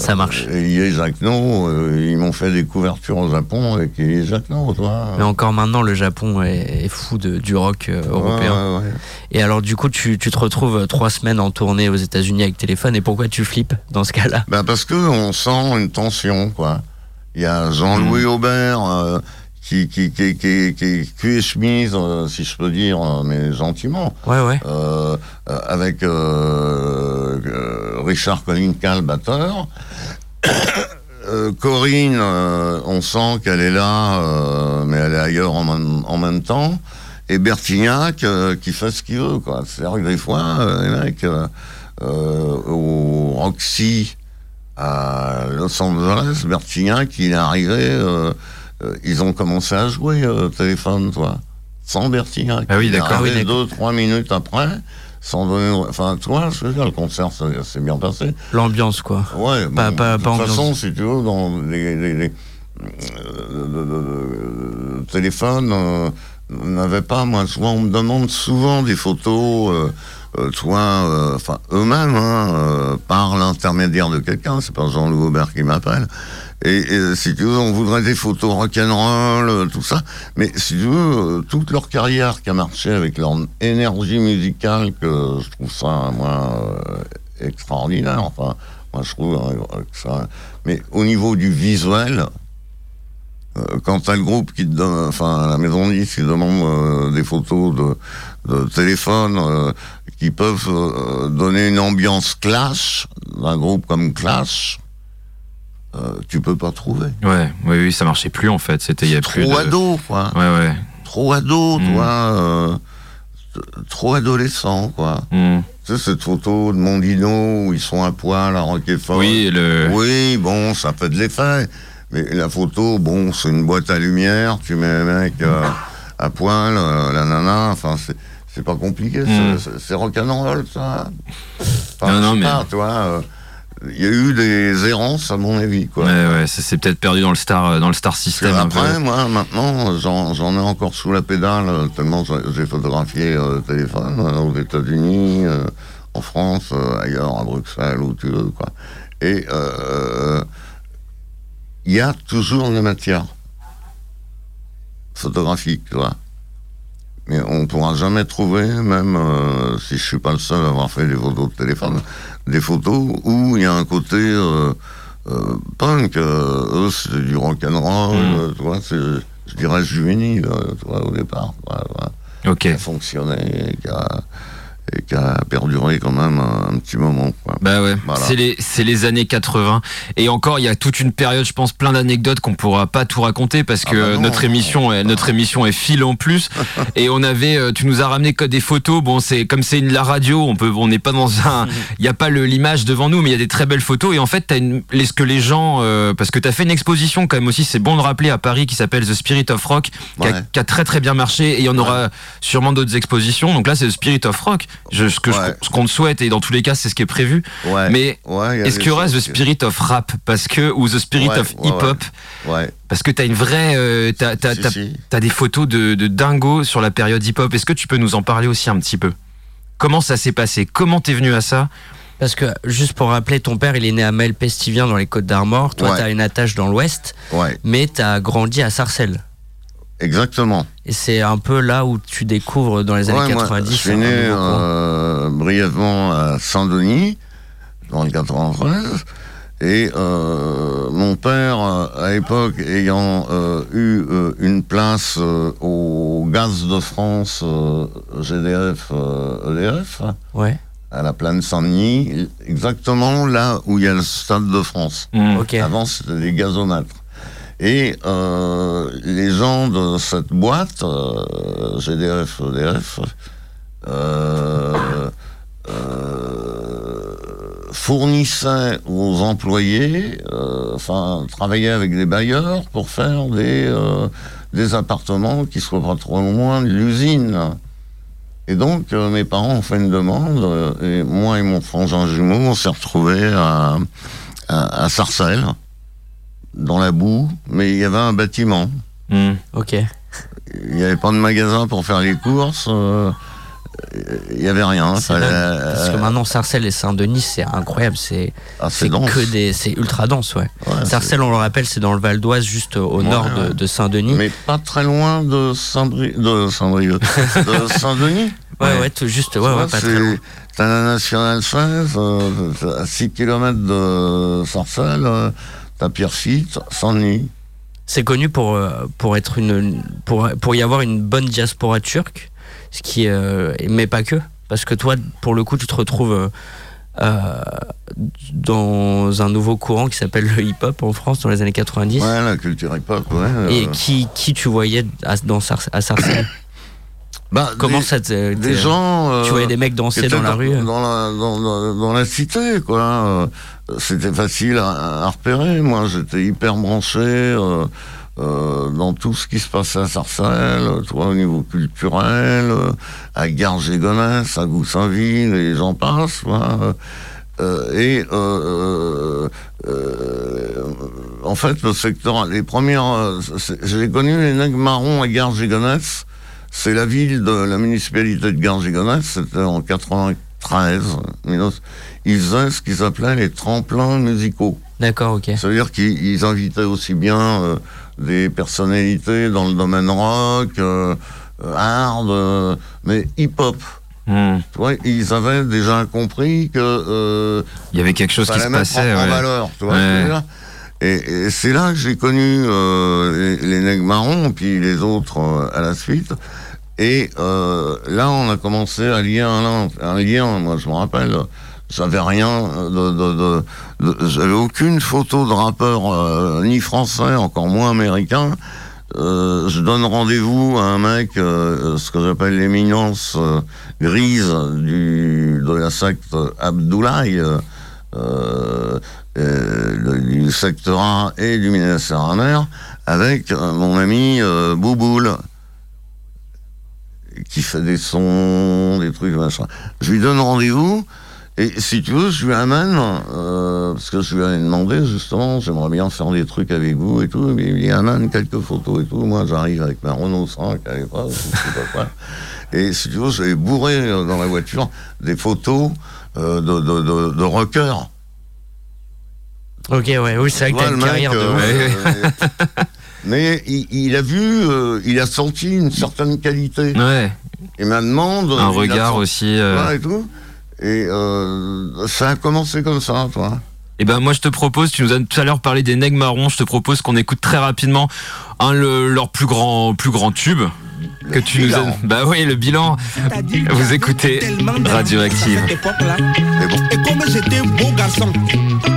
Ça marche. Elie Jacquenot, euh, ils m'ont fait des couvertures au Japon avec Elie Jacquenot, tu vois. Mais encore maintenant, le Japon est, est fou de- du rock euh, européen. Ouais, ouais, ouais. Et alors, du coup, tu, tu te retrouves euh, trois semaines en tournée aux États-Unis avec téléphone. Et pourquoi tu flippes dans ce cas-là? Ben parce que on sent une tension, quoi. Il y a Jean-Louis Aubert euh, qui, qui, qui, qui, qui, et chemise, euh, si je peux dire, euh, mais gentiment, Ouais, ouais. euh, avec euh, Richard batteur. Euh, Corinne, on sent qu'elle est là, mais elle est ailleurs en même, en même temps. Et Bertignac, qui fait ce qu'il veut, quoi. C'est-à-dire que des fois, les mecs, au Roxy, à Los Angeles, Bertignac, il est arrivé, euh, ils ont commencé à jouer euh, au téléphone, toi. Sans Bertignac. Ah oui, d'accord. Ah oui, deux, trois minutes après, sans donner. Enfin, toi, je veux dire, le concert s'est bien passé. L'ambiance, quoi. Ouais, Pas- bon, pas- de toute façon, si tu veux, dans les, les- les- euh, le- téléphone euh, n'avait pas. Moi, souvent, on me demande souvent des photos. Euh, toi, euh, enfin, eux-mêmes, hein, par l'intermédiaire de quelqu'un. C'est pas Jean-Louis Aubert qui m'appelle. Et, si tu veux, on voudrait des photos rock'n'roll, euh, tout ça. Mais si tu veux, euh, toute leur carrière qui a marché avec leur énergie musicale, que je trouve ça, moi, euh, extraordinaire. Enfin, moi, je trouve ça. Mais au niveau du visuel, quand t'as le groupe qui te donne, enfin, la maison de disques qui demande des photos de, téléphone qui peuvent donner une ambiance clash, d'un groupe comme Clash, euh, tu peux pas trouver. Ouais, oui, oui, ça marchait plus en fait. C'était il y a plus Trop de... ado, quoi. Ouais, ouais. Trop ado, Mm. toi. euh, trop adolescent, quoi. Hmm. Tu sais, cette photo de Mondino où ils sont à poil à Roquefort. Oui, le. Oui, bon, ça fait de l'effet. Mais la photo, bon, c'est une boîte à lumière, tu mets le mec euh, à poil, la nana, enfin, c'est, c'est pas compliqué, c'est- Mm. c'est, rock'n'roll, ça. Enfin, Non, non, mais- pas, euh, il y a eu des errances, à mon avis, quoi. Ouais, ouais, ça s'est peut-être perdu dans le star, dans le star system un peu. après, moi, maintenant, j'en, j'en ai encore sous la pédale, euh, tellement j'ai, photographié euh, le téléphone euh, aux États-Unis, euh, en France, euh, ailleurs, à Bruxelles, où tu veux, quoi. Et euh, il y a toujours la matière photographique, tu vois. Mais on pourra jamais trouver, même euh, si je suis pas le seul à avoir fait des photos de téléphone, des photos où il y a un côté euh, euh, punk. eux, c'est du rock'n'roll, Mm. euh, tu vois, c'est, je dirais juvénile, tu vois, au départ. vois, voilà Ok. qui a fonctionné et qui a, perduré quand même un, un petit moment. Quoi. Bah ouais, Voilà. c'est les années 80 et encore il y a toute une période je pense plein d'anecdotes qu'on pourra pas tout raconter parce que Ah bah non, notre émission est, notre émission est file en plus et on avait euh, tu nous as ramené que des photos bon c'est comme c'est la radio on peut on n'est pas dans un il y a pas l'image devant nous mais il y a des très belles photos et en fait t'as une les ce que les gens euh, parce que t'as fait une exposition quand même aussi c'est bon de rappeler à Paris qui s'appelle The Spirit of Rock qui, a, Ouais. qui a très très bien marché et il y en aura sûrement d'autres expositions donc là c'est The Spirit of Rock je, ce que je- Ouais. ce qu'on te souhaite et dans tous les cas c'est ce qui est prévu Ouais. mais Ouais, est-ce qu'il y aura The Spirit of Rap parce que ou The Spirit Ouais, of ouais, Hip Hop Ouais. parce que t'as une vraie euh, t'as Si, t'as des photos de, de dingo sur la période hip hop est-ce que tu peux nous en parler aussi un petit peu? Comment ça s'est passé? Comment t'es venu à ça? Parce que, juste pour rappeler, ton père, il est né à Melpestivien dans les Côtes d'Armor. Toi, Ouais. t'as une attache dans l'Ouest, Ouais, mais t'as grandi à Sarcelles. Exactement. Et c'est un peu là où tu découvres dans les années Ouais, moi, 90. je suis né euh, brièvement à Saint-Denis, dans le 93. Et euh, mon père, euh, à l'époque, ayant euh, eu euh, une place euh, au Gaz de France, euh, GDF, euh, EDF, Ouais, à la plaine Saint-Denis, exactement là où il y a le Stade de France. Ok. Avant, c'était des gazomètres. Et euh, les gens de cette boîte, euh, GDF, EDF, euh, fournissaient aux employés, enfin, travaillaient avec des bailleurs pour faire des, des appartements qui soient pas trop loin de l'usine. Et donc, mes parents ont fait une demande, et moi et mon frangin jumeau, on s'est retrouvés à Sarcelles, dans la boue, mais il y avait un bâtiment. Hmm. Ok. il n'y avait pas de magasin pour faire les courses. euh, Il n'y avait rien. C'est fallait- dingue, Parce que maintenant, Sarcelles et Saint-Denis, c'est incroyable. C'est Ah, que des. C'est ultra dense, ouais. Ouais, Sarcelles, on le rappelle, c'est dans le Val d'Oise, juste au Ouais, nord de, ouais. de Saint-Denis. Mais pas très loin de de Saint-Brieuc, de Saint-Denis. Ouais, ouais, tout juste, ouais, Tu ouais, vois, pas c'est- très loin. T'as la Nationale 16, euh, à 6 km de Sarcelles, euh, t'as Pierrefitte, Saint-Denis. C'est connu pour, euh, pour être une. Pour, pour y avoir une bonne diaspora turque, ce qui. euh, mais pas que. Parce que toi, pour le coup, tu te retrouves. euh, dans un nouveau courant qui s'appelle le hip-hop en France dans les années 90 Ouais, la culture hip-hop, ouais. et qui, qui tu voyais à, dans Sar- à Sarcelles bah, Comment des- ça te, Des gens. Tu voyais des mecs danser dans la rue Dans la, dans, dans- dans la cité, quoi. Euh, C'était facile à, repérer. Moi, j'étais hyper branché euh, euh, dans tout ce qui se passait à Sarcelles, tu vois, au niveau culturel, euh, à Garges-et-Gonesse, à Goussainville, et j'en passe. Euh, et euh, euh, euh, en fait, le secteur, les premières, euh, j'ai connu les nègres marrons à Garges-et-Gonesse. C'est la ville de la municipalité de Garges-et-Gonesse. C'était en 93. 19 Ils faisaient ce qu'ils appelaient les tremplins musicaux. D'accord, ok. Ça veut dire qu'ils ils invitaient aussi bien euh, des personnalités dans le domaine rock, euh, euh, hard, mais hip-hop. Tu vois, ils avaient déjà compris que Il y avait quelque chose qui se passait. en, en ouais. valeur, tu vois Ouais. Et, et c'est là que j'ai connu euh, les, les nègres marrons, puis les autres euh, à la suite. Et euh, là, on a commencé à lier un lien. Moi, je me rappelle, j'avais rien de, j'avais aucune photo de rappeur euh, ni français, encore moins américain. Euh, je donne rendez-vous à un mec, euh, ce que j'appelle l'éminence grise du, de la secte Abdoulaye, du secteur A et du ministère amer, avec mon ami Bouboule, qui fait des sons, des trucs, machin. Je lui donne rendez-vous, et si tu veux, je lui amène, euh, parce que je lui avais demandé, justement, j'aimerais bien faire des trucs avec vous et tout, mais il lui amène quelques photos et tout. Moi, j'arrive avec ma Renault 5 à l'époque. Et si tu veux, j'avais bourré euh, dans la voiture des photos euh, de, de, de, de rockers. Ok, ouais, oui, c'est vrai que t'as une mec, carrière de. mais il, il a vu, euh, il a senti une certaine qualité. Ouais, Et ma demande. un il a regard senti- aussi. euh, Voilà, et tout. Et euh, ça a commencé comme ça, toi. Eh ben moi je te propose, tu nous as tout à l'heure parlé des nègres marrons, je te propose qu'on écoute très rapidement un le- leur plus grand plus grand tube que tu nous as. Bah oui, le bilan. Vous écoutez Radioactive. Mais bon. Et comme j'étais beau garçon,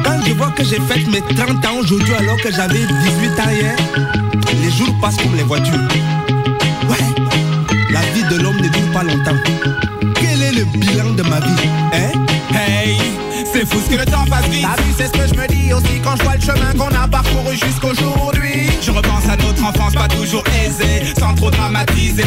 quand je vois que j'ai fait mes 30 ans aujourd'hui alors que j'avais 18 ans hier, les jours passent comme les voitures. Que le temps passe vite. T'as vu, c'est ce que je me dis aussi quand je vois le chemin qu'on a parcouru jusqu'aujourd'hui. Je repense à notre enfance, pas toujours aisée, sans trop dramatiser.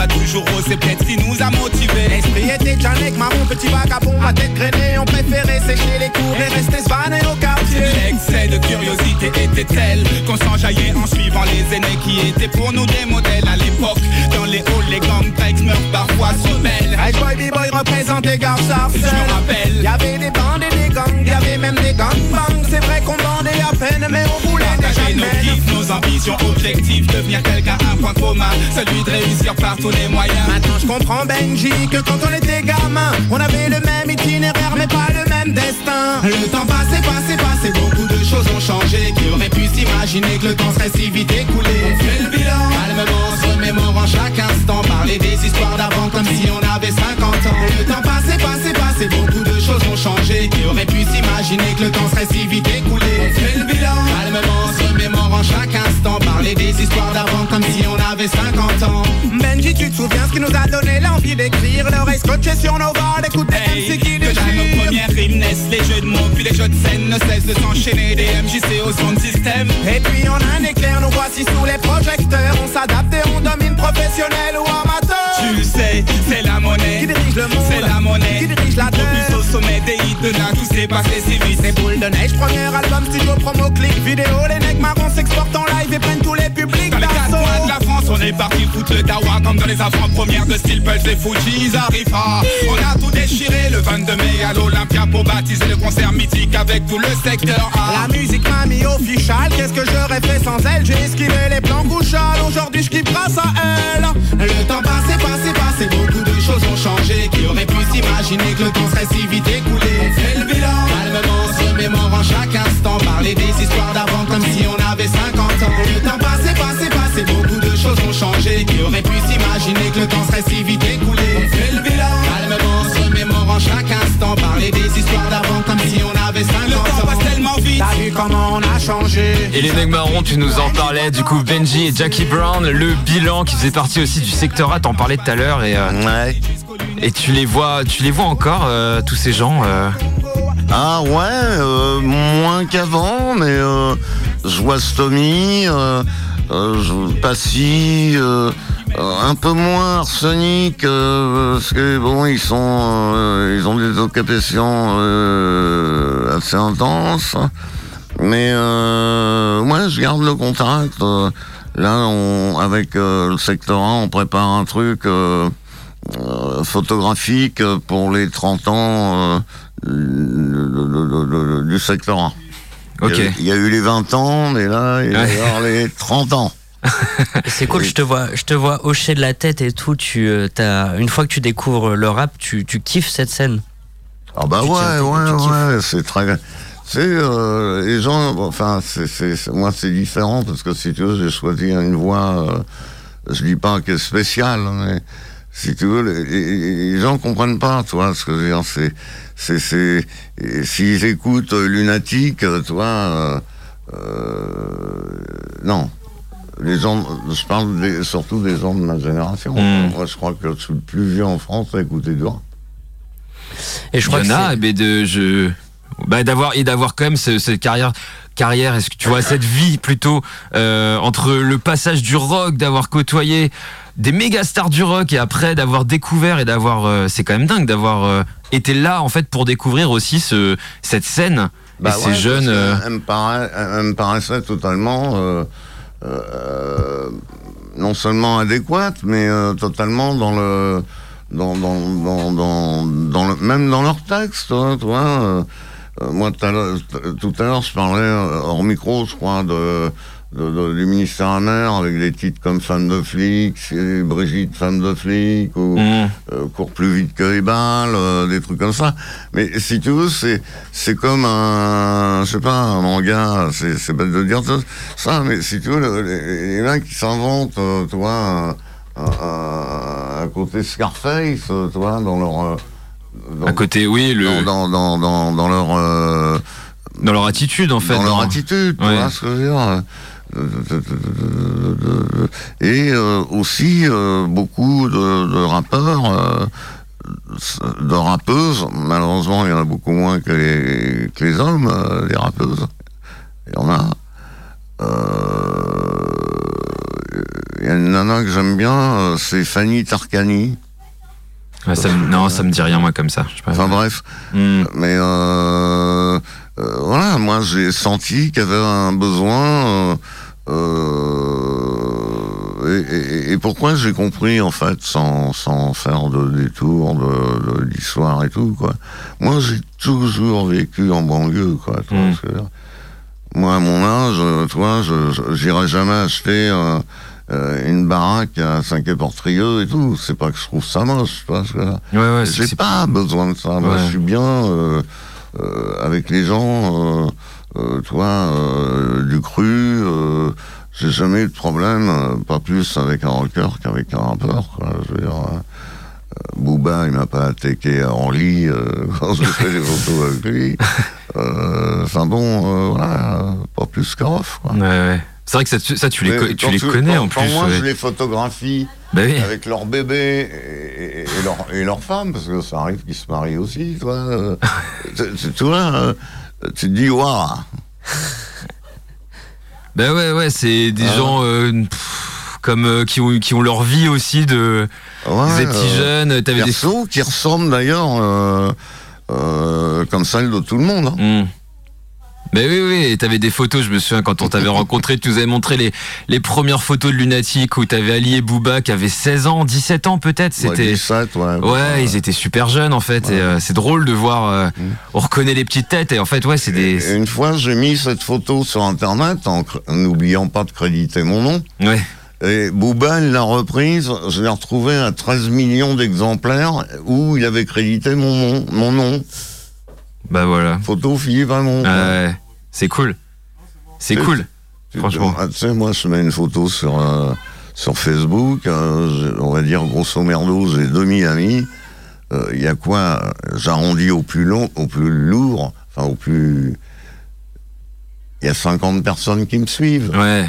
Pas toujours rose, c'est peut-être ce qui nous a motivés. L'esprit était déjà nec, marron, petit vagabond, à tête grainée. On préférait sécher les cours et rester svané au quartier. L'excès de curiosité était tel qu'on s'enjaillait en suivant les aînés qui étaient pour nous des modèles à l'époque. Dans les halls, les gangs breaks meurent parfois se rebellent. Hey boy, b-boy représentait Gare Je me rappelle, y'avait des bandes et des gangs, y'avait même des gangbangs. C'est vrai qu'on bandait à peine, mais on voulait déjà Partager nos peine. kiffs, nos ambitions, objectifs, devenir quelqu'un, un point commun, celui de réussir par tous les moyens. Maintenant je comprends Benji que quand on était gamin On avait le même itinéraire mais pas le même destin Le temps passé, passé, passé, beaucoup de choses ont changé. Qui aurait pu s'imaginer que le temps serait si vite écoulé? On fait le bilan, calmement, se remémorant chaque instant. Parler des histoires d'avant comme si on avait 50 ans. Le temps passé, passé, passé, beaucoup de choses ont changé. Qui aurait pu s'imaginer que le temps serait si vite écoulé? On fait le bilan, calmement, remémorant chaque instant. Parler des histoires d'avant comme si on avait 50 ans. Benji tu te souviens ce qui nous a donné l'envie d'écrire L'oreille scotchée sur nos barres d'écouter Hey, MC qui que dans nos déchire premières rimes naissent les jeux de mots, puis les jeux de scène ne cessent de s'enchaîner. Des MJC au son de système. Et puis on a un éclair, nous voici sous les projecteurs On s'adapte et on domine professionnel ou amateur Tu sais, c'est la monnaie. Qui dirige le monde C'est la monnaie. Qui dirige la sommet des hits de tout s'est passé si vite. C'est boule de neige, premier album, studio, promo, clip, vidéo Les necks marrons s'exportent en live et prennent tous les publics Dans les quatre coins de la France, on est parti foutre le dawa comme dans les avant-premières de style Pulse et Fuji On a tout déchiré le 22 mai à l'Olympia Pour baptiser le concert mythique avec tout le secteur A. La musique m'a mis official, qu'est-ce que j'aurais fait sans elle? J'ai esquivé les plans couchales, aujourd'hui je kiffe grâce à elle. Le temps passé, passé, changé Qui aurait pu s'imaginer que le temps serait si vite écoulé. On fait le bilan, calmement, se remémorant chaque instant Parler des histoires d'avant comme si on avait 50 ans. Le temps passé, passé, passé, beaucoup de choses ont changé Qui aurait pu s'imaginer que le temps serait si vite écoulé. On fait le bilan, calmement, se remémorant chaque instant Parler des histoires d'avant comme si on avait 50 ans. Le temps passe tellement vite, t'as vu comment on a changé. Et les mecs marrons, tu nous en parlais, du coup Benji et Jackie Brown, le bilan qui faisait partie aussi du secteur A, t'en parlais tout à l'heure et, euh, Ouais. Et tu les vois, tu les vois encore euh, tous ces gens. euh, Ah ouais, euh, moins qu'avant, mais euh, je vois Stomy, euh, euh, Passy, un peu moins Arsenic, parce que bon, ils sont, ils ont des occupations assez intenses. Mais moi, je garde le contact. là, on, avec le secteur 1, on prépare un truc euh, photographique pour les 30 ans euh, du secteur 1. Ok. Il y, a, eu les 20 ans, mais là, il va y avoir les 30 ans. C'est cool, je te vois, je te vois hocher de la tête et tout. Tu, euh, t'as- une fois que tu découvres le rap, tu, tu kiffes cette scène. Ah bah Tu ouais, ouais, ouais, c'est très... C'est euh, les gens, enfin, c'est, moi c'est différent parce que si tu veux, j'ai choisi une voix, euh, je dis pas qu'elle est spéciale, mais si tu veux, les, les- les gens comprennent pas, tu vois, ce que je veux dire, c'est, c'est, c'est, s'ils écoutent euh, Lunatique, euh, tu vois, euh, euh, non. Les gens, je parle des- surtout des gens de ma génération. Mm. Moi, je crois que je suis le plus vieux en France à écouter du rap. Et je crois Il y que en a, c'est- mais de je bah d'avoir et d'avoir quand même ce- cette carrière carrière est-ce que tu vois cette vie plutôt euh, entre le passage du rock d'avoir côtoyé des méga stars du rock. Et après d'avoir découvert et d'avoir euh, c'est quand même dingue d'avoir euh, été là en fait pour découvrir aussi ce cette scène. Bah et ouais, ces jeunes euh, Elle me, paraît- elle me paraissait totalement, euh, non seulement adéquate, mais totalement dans le, dans, dans, dans, dans, dans le, même dans leur texte, hein, euh, euh, moi, tout à l'heure- je parlais hors micro, je crois, de- du ministère amer avec des titres comme Femme de flic, Brigitte Femme de flic, ou hmm. euh, court plus vite que les balles, euh, des trucs comme ça. Mais si tu veux, c'est c'est comme un, je sais pas, un manga. C'est c'est bête de dire ça, mais si tu veux, le- les, les mecs qui s'inventent, euh, tu vois, un- un- un côté Scarface, euh, tu vois, dans leur euh, dans, à côté oui le dans, dans, dans, dans, leur euh, dans leur attitude en fait dans leur attitude, tu Ouais. vois ce que je veux dire. Et euh, aussi euh, beaucoup de, de rappeurs, euh, de rappeuses. Malheureusement, il y en a beaucoup moins que les, que les hommes, euh, les rappeuses. Il y en a. Euh, Il y a une nana que j'aime bien, c'est Fanny Tarkani. Ouais, ça me- non ça me dit rien moi comme ça je. Enfin bref, Hmm. mais euh, voilà, moi j'ai senti qu'il y avait un besoin. Euh, et, et- et pourquoi j'ai compris en fait, sans, sans faire de détour de, l'histoire et tout quoi? Moi j'ai toujours vécu en banlieue quoi. tu vois Mm. ce que je veux dire. Moi à mon âge, vois, je j'irais jamais acheter euh, euh, une baraque à 5 portrieux et tout. C'est pas que je trouve ça moche, tu vois ouais ouais J'ai pas besoin de ça. Moi, je suis bien euh, avec les gens, euh, tu vois, euh, du cru. Euh, j'ai jamais eu de problème, euh, pas plus avec un rocker qu'avec un rappeur. Quoi. Je veux dire, euh, Booba, il m'a pas attaqué Orly euh, quand j'ai fait des photos avec lui. Enfin bon, voilà, pas plus quoi. ouais, ouais. c'est vrai que ça, tu- ça tu les co- tu connais quand- en plus moi, ouais. je les photographie bah oui avec leur bébé et, et, et leur, et leur femme, parce que ça arrive qu'ils se marient aussi, tu, tu- tu vois, tu te dis, waouh, Bah ouais, ouais, c'est des Ah. gens euh, pff, comme euh, qui ont qui ont leur vie aussi de ouais, des petits euh, jeunes. T'avais des qui ressemblent d'ailleurs euh, euh, comme celle de tout le monde. hein. Hmm. Mais oui, oui, t'avais des photos, je me souviens, quand on t'avait rencontré, tu nous avais montré les, les premières photos de Lunatic où t'avais Ali et Booba qui avaient 16 ans, 17 ans peut-être. Ouais, C'était. 17, ouais. Ouais, ils étaient super jeunes en fait. Et, euh, c'est drôle de voir. euh, On reconnaît les petites têtes et en fait, ouais, c'est des. Une fois, j'ai mis cette photo sur Internet en n'oubliant pas de créditer mon nom. Ouais. Et Booba, il l'a reprise, je l'ai retrouvée à 13 millions d'exemplaires où il avait crédité mon nom. Mon nom. Bah voilà. Photo Philippe Hamon. quoi. Ouais, c'est cool. C'est cool. Franchement. ah, Tu sais, moi, je mets une photo sur, euh, sur Facebook, euh, j'ai- on va dire grosso merdo, j'ai 2000 amis. Euh, Il y a quoi J'arrondis au plus long, au plus lourd, enfin au plus. Il y a 50 personnes qui me suivent. Ouais.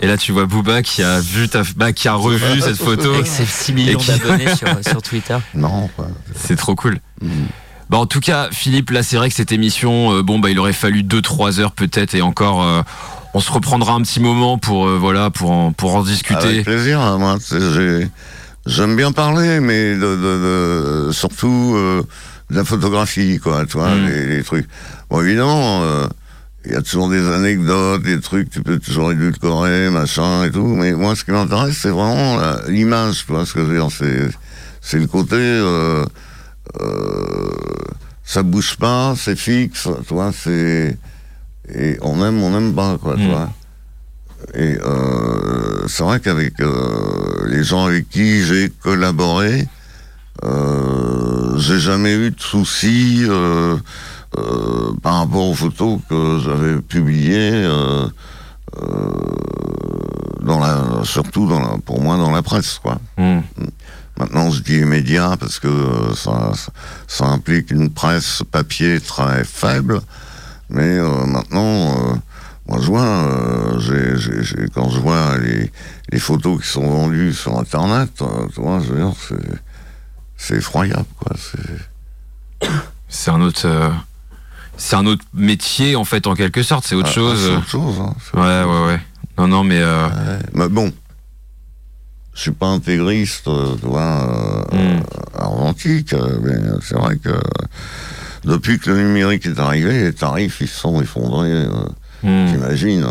Et là, tu vois Booba qui a vu ta, bah, qui a revu cette photo. Avec ses 6 millions qui- d'abonnés sur, sur Twitter. Non, quoi. C'est trop cool. Mhm. Bah, en tout cas, Philippe, là, c'est vrai que cette émission, euh, bon, bah, il aurait fallu 2-3 heures peut-être et encore, euh, on se reprendra un petit moment pour, euh, voilà, pour en, pour en discuter. Avec plaisir, hein, moi. J'aime bien parler, mais de, de- de- surtout de la photographie, quoi, tu vois, Mm. les, les trucs. Bon, évidemment, il y a toujours des anecdotes, des trucs, tu peux toujours édulcorer, machin et tout, mais moi, ce qui m'intéresse, c'est vraiment l'image, tu vois, ce que je veux dire, c'est, c'est le côté, ça bouge pas, c'est fixe, tu vois, c'est, et on aime, on n'aime pas, quoi, tu Mm. vois. Et euh, c'est vrai qu'avec euh, les gens avec qui j'ai collaboré, euh, j'ai jamais eu de soucis euh, euh, par rapport aux photos que j'avais publiées, euh, euh, dans la, surtout dans la, pour moi dans la presse, quoi. Hmm. Maintenant, je dis médias parce que euh, ça, implique une presse papier très faible. Mais euh, maintenant, euh, moi, je vois, euh, quand je vois les, les photos qui sont vendues sur Internet, tu vois, je veux dire, c'est, effroyable, quoi. C'est, un autre, c'est un autre métier en fait, en quelque sorte. C'est autre Ah, chose. c'est autre chose. hein. Ouais, ouais, ouais. Non, non, mais Ouais. Mais bon, je suis pas intégriste, euh, tu vois, euh, hmm. argentique, euh, mais c'est vrai que depuis que le numérique est arrivé, les tarifs ils se sont effondrés. euh, Hmm. T'imagines,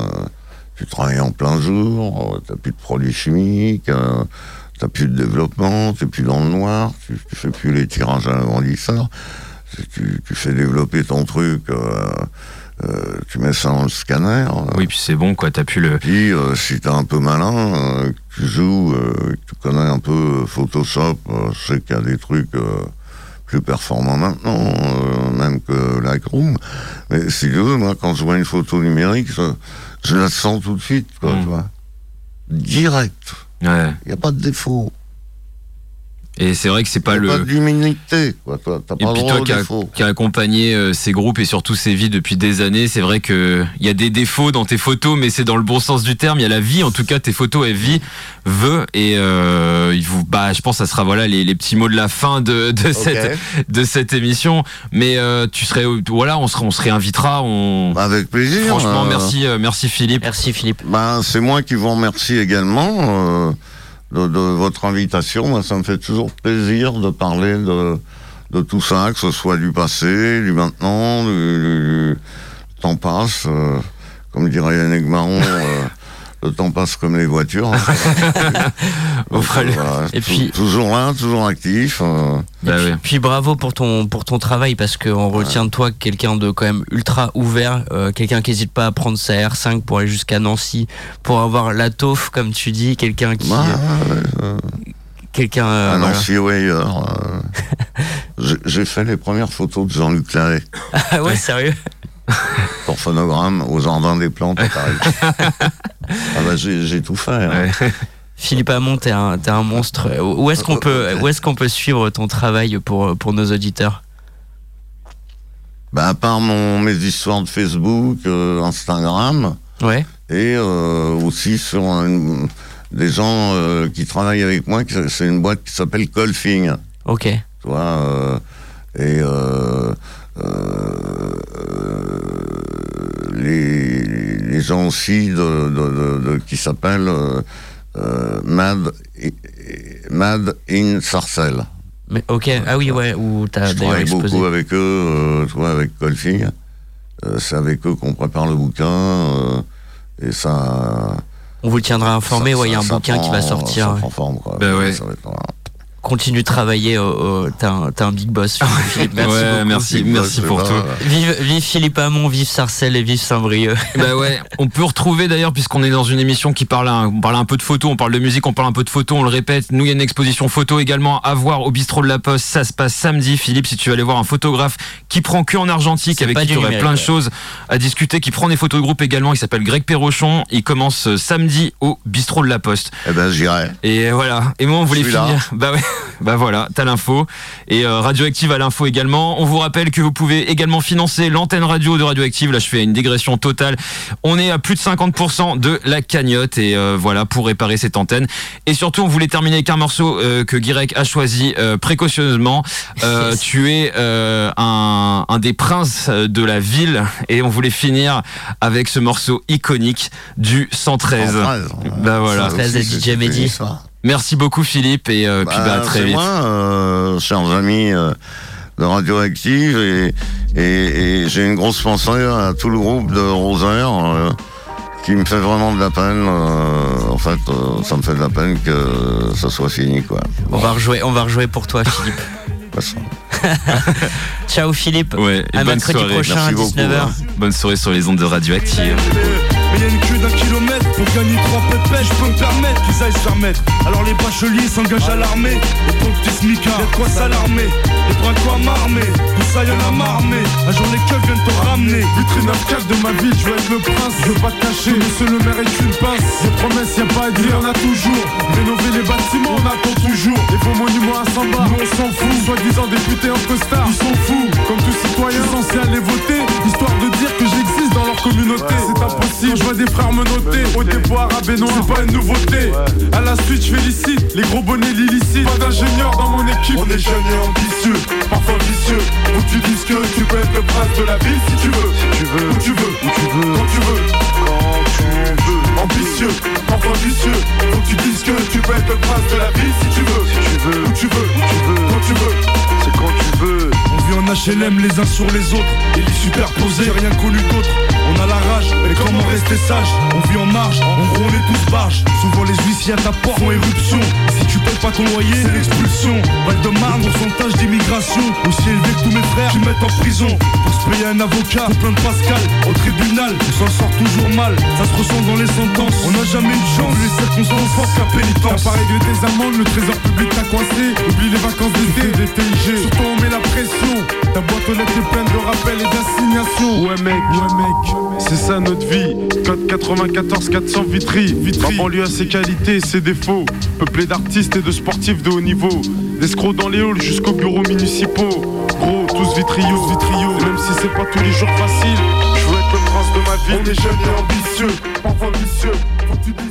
tu travailles en plein jour, t'as plus de produits chimiques, euh, t'as plus de développement, t'es plus dans le noir, tu, tu fais plus les tirages à l'agrandisseur, tu, tu- fais développer ton truc, euh, euh, tu mets ça dans le scanner. Oui, puis c'est bon, quoi. T'as pu le. puis, euh, si t'es un peu malin, euh, tu joues, euh, tu connais un peu Photoshop, euh, je sais qu'il y a des trucs euh, plus performants maintenant, euh, même que Lightroom. Mais si tu veux, moi, quand je vois une photo numérique, je, je la sens tout de suite, quoi, Mm. tu vois. Direct. Ouais. Il n'y a pas de défaut. Et c'est vrai que c'est pas Il n'y a le. pas d'humilité, quoi. Toi, T'as Et pas puis le toi qui a, qui a accompagné euh, ces groupes et surtout ces vies depuis des années, c'est vrai que il y a des défauts dans tes photos, mais c'est dans le bon sens du terme. Il y a la vie, en tout cas tes photos, elles vivent, veut et euh, il vous, bah, je pense, que ça sera voilà les, les petits mots de la fin de, de cette de cette émission. Mais euh, tu serais, voilà, on se, on se réinvitera. On, Avec plaisir. franchement, euh, merci, euh, merci Philippe. Merci Philippe. Ben, c'est moi qui vous remercie également euh, de, de votre invitation. Moi, ça me fait toujours plaisir de parler de, de tout ça, que ce soit du passé, du maintenant, du, temps passe. euh, comme dirait Yannick Marron, euh, le temps passe comme les voitures. Voilà, Et puis- toujours là, toujours actif. euh, Bah ouais. Puis bravo pour ton pour ton travail parce qu'on retient de toi quelqu'un de quand même ultra ouvert, euh, quelqu'un qui n'hésite pas à prendre sa R5 pour aller jusqu'à Nancy, pour avoir la taufe comme tu dis, quelqu'un qui, bah, ouais, euh, quelqu'un. euh, à voilà. Nancy ou ailleurs. euh, j'ai- J'ai fait les premières photos de Jean-Luc Lahaye. Ah ouais, sérieux? pour phonogramme au jardin des plantes à Paris. ah bah j'ai tout fait. hein. Ouais. Philippe Hamon, t'es un t'es un monstre. Où est-ce qu'on peut où est-ce qu'on peut suivre ton travail pour pour nos auditeurs? Bah à part mon, mes histoires de Facebook, euh, Instagram, Ouais. et euh, aussi sur des gens euh, qui travaillent avec moi, c'est une boîte qui s'appelle Colfing, Ok. tu vois, et les, les gens aussi de, de- de- de- qui s'appellent euh, euh, Mad, Mad in Sarcelles. Mais ok. Ah oui ouais. Où t'as Je d'ailleurs travaille exposé. beaucoup avec eux, euh, vois, avec Colfing. euh, c'est avec eux qu'on prépare le bouquin. euh, et ça. On vous tiendra informé, ouais, il y a un bouquin qui prend- va sortir. Ça ouais. prend forme, quoi. Bah ouais. Ça va être Continue de travailler, au- au- t'as un, t'as un big boss. Philippe, merci ouais, beaucoup. merci, merci pour tout. Vive, vive Philippe Hamon, vive Sarcelles et vive Saint-Brieuc. Bah ouais, on peut retrouver d'ailleurs, puisqu'on est dans une émission qui parle un, on parle un peu de photos, on parle de musique, on parle un peu de photos, on le répète. Nous, il y a une exposition photo également à voir au bistrot de la Poste. Ça se passe samedi. Philippe, si tu veux aller voir un photographe qui prend que en argentique, avec qui tu aurais plein de choses à discuter, qui prend des photos de groupe également. Il s'appelle Greg Perrochon. Il commence euh, samedi au bistrot de la Poste. Eh ben, j'irai. Et voilà. Et moi, on voulait finir. Bah ouais. Bah voilà, t'as l'info. Et euh, Radioactive a l'info également. On vous rappelle que vous pouvez également financer l'antenne radio de Radioactive. Là, je fais une digression totale. On est à plus de 50% de la cagnotte. Et euh, voilà, pour réparer cette antenne. Et surtout, on voulait terminer avec un morceau euh, que Guirec a choisi euh, précautionneusement. Euh, Yes. Tu es euh, un, un des princes de la ville. Et on voulait finir avec ce morceau iconique du 113. En phrase. Bah voilà. Ça 13 aussi, de c'est DJ Mehdi. Merci beaucoup Philippe et euh, puis bah, à très c'est vite. moi, euh, chers amis euh, de Radioactive, et, et, et j'ai une grosse pensée à tout le groupe de Rosaire, euh, qui me fait vraiment de la peine. euh, en fait, euh, ça me fait de la peine que ça soit fini, quoi. On va rejouer, on va rejouer pour toi, Philippe. Ciao, Philippe. Ouais, et à bonne mercredi soirée. prochain à Merci beaucoup, 19h. hein. Bonne soirée sur les ondes de Radioactive. Pour gagner trois pépés, je peux me permettre qu'ils aillent mettre. Alors les bacheliers s'engagent à l'armée, et pour le petit smicard, y'a de quoi s'alarmer. Les bras quoi m'armer, tout ça y'en a marmé. Un jour les keufs viennent te ramener. Vitrine arcade de ma ville, je veux être le prince, je veux pas te cacher. Monsieur le maire est une pince, des promesses y'a pas à dire, y'en a toujours. Rénover les bâtiments, on attend toujours. Les beaux monuments à 100 bas, nous on s'en fout. Soi-disant députés en costard, ils sont fous. Comme tout citoyen, censé aller voter, histoire de dire que j'existe communauté. C'est impossible, je vois des frères me noter. Au déboire à Benoît, c'est pas une nouveauté. À la suite, je félicite les gros bonnets l'illicite. Pas d'ingénieur dans mon équipe. On est jeunes et ambitieux, parfois vicieux. Où tu dis que tu peux être le prince de la ville si tu veux. Si tu veux, où tu veux, où tu veux, quand tu veux. Quand tu veux. Ambitieux, parfois vicieux. Où tu dis que tu peux être le prince de la ville si tu veux. Si tu veux, où tu veux, où tu veux, quand tu veux. C'est quand tu veux. Vit en HLM les uns sur les autres. Et les superposés, j'ai rien connu d'autre. On a la rage, mais comment rester sage? On vit en marge, en gros on est tous barges. Souvent les huissiers à ta porte font éruption. Si tu payes pas ton loyer, c'est l'expulsion. Val de Marne, pourcentage d'immigration. Aussi élevé que tous mes frères, qui mettent en prison. Pour se payer un avocat, pour plein de Pascal. Au tribunal, on s'en sort toujours mal. Ça se ressent dans les sentences. On n'a jamais eu de chance, les circonstances fortes qu'à pénitence. T'as pas réglé tes amendes, le trésor public t'a coincé. Oublie les vacances d'été, des TIG. Surtout on met la pression. Ta boîte aux lettres est pleine de rappels et d'assignations. Ouais mec, ouais mec, c'est ça notre vie. Code 94 400 Vitry. Vitry. Ma banlieue a ses qualités et ses défauts. Peuplé d'artistes et de sportifs de haut niveau. D'escrocs dans les halls jusqu'aux bureaux municipaux. Gros, tous vitriaux, vitriaux. Même si c'est pas tous les jours facile, je veux être le prince de ma ville. On est jeunes et ambitieux, parfois vicieux. Faut que tu dises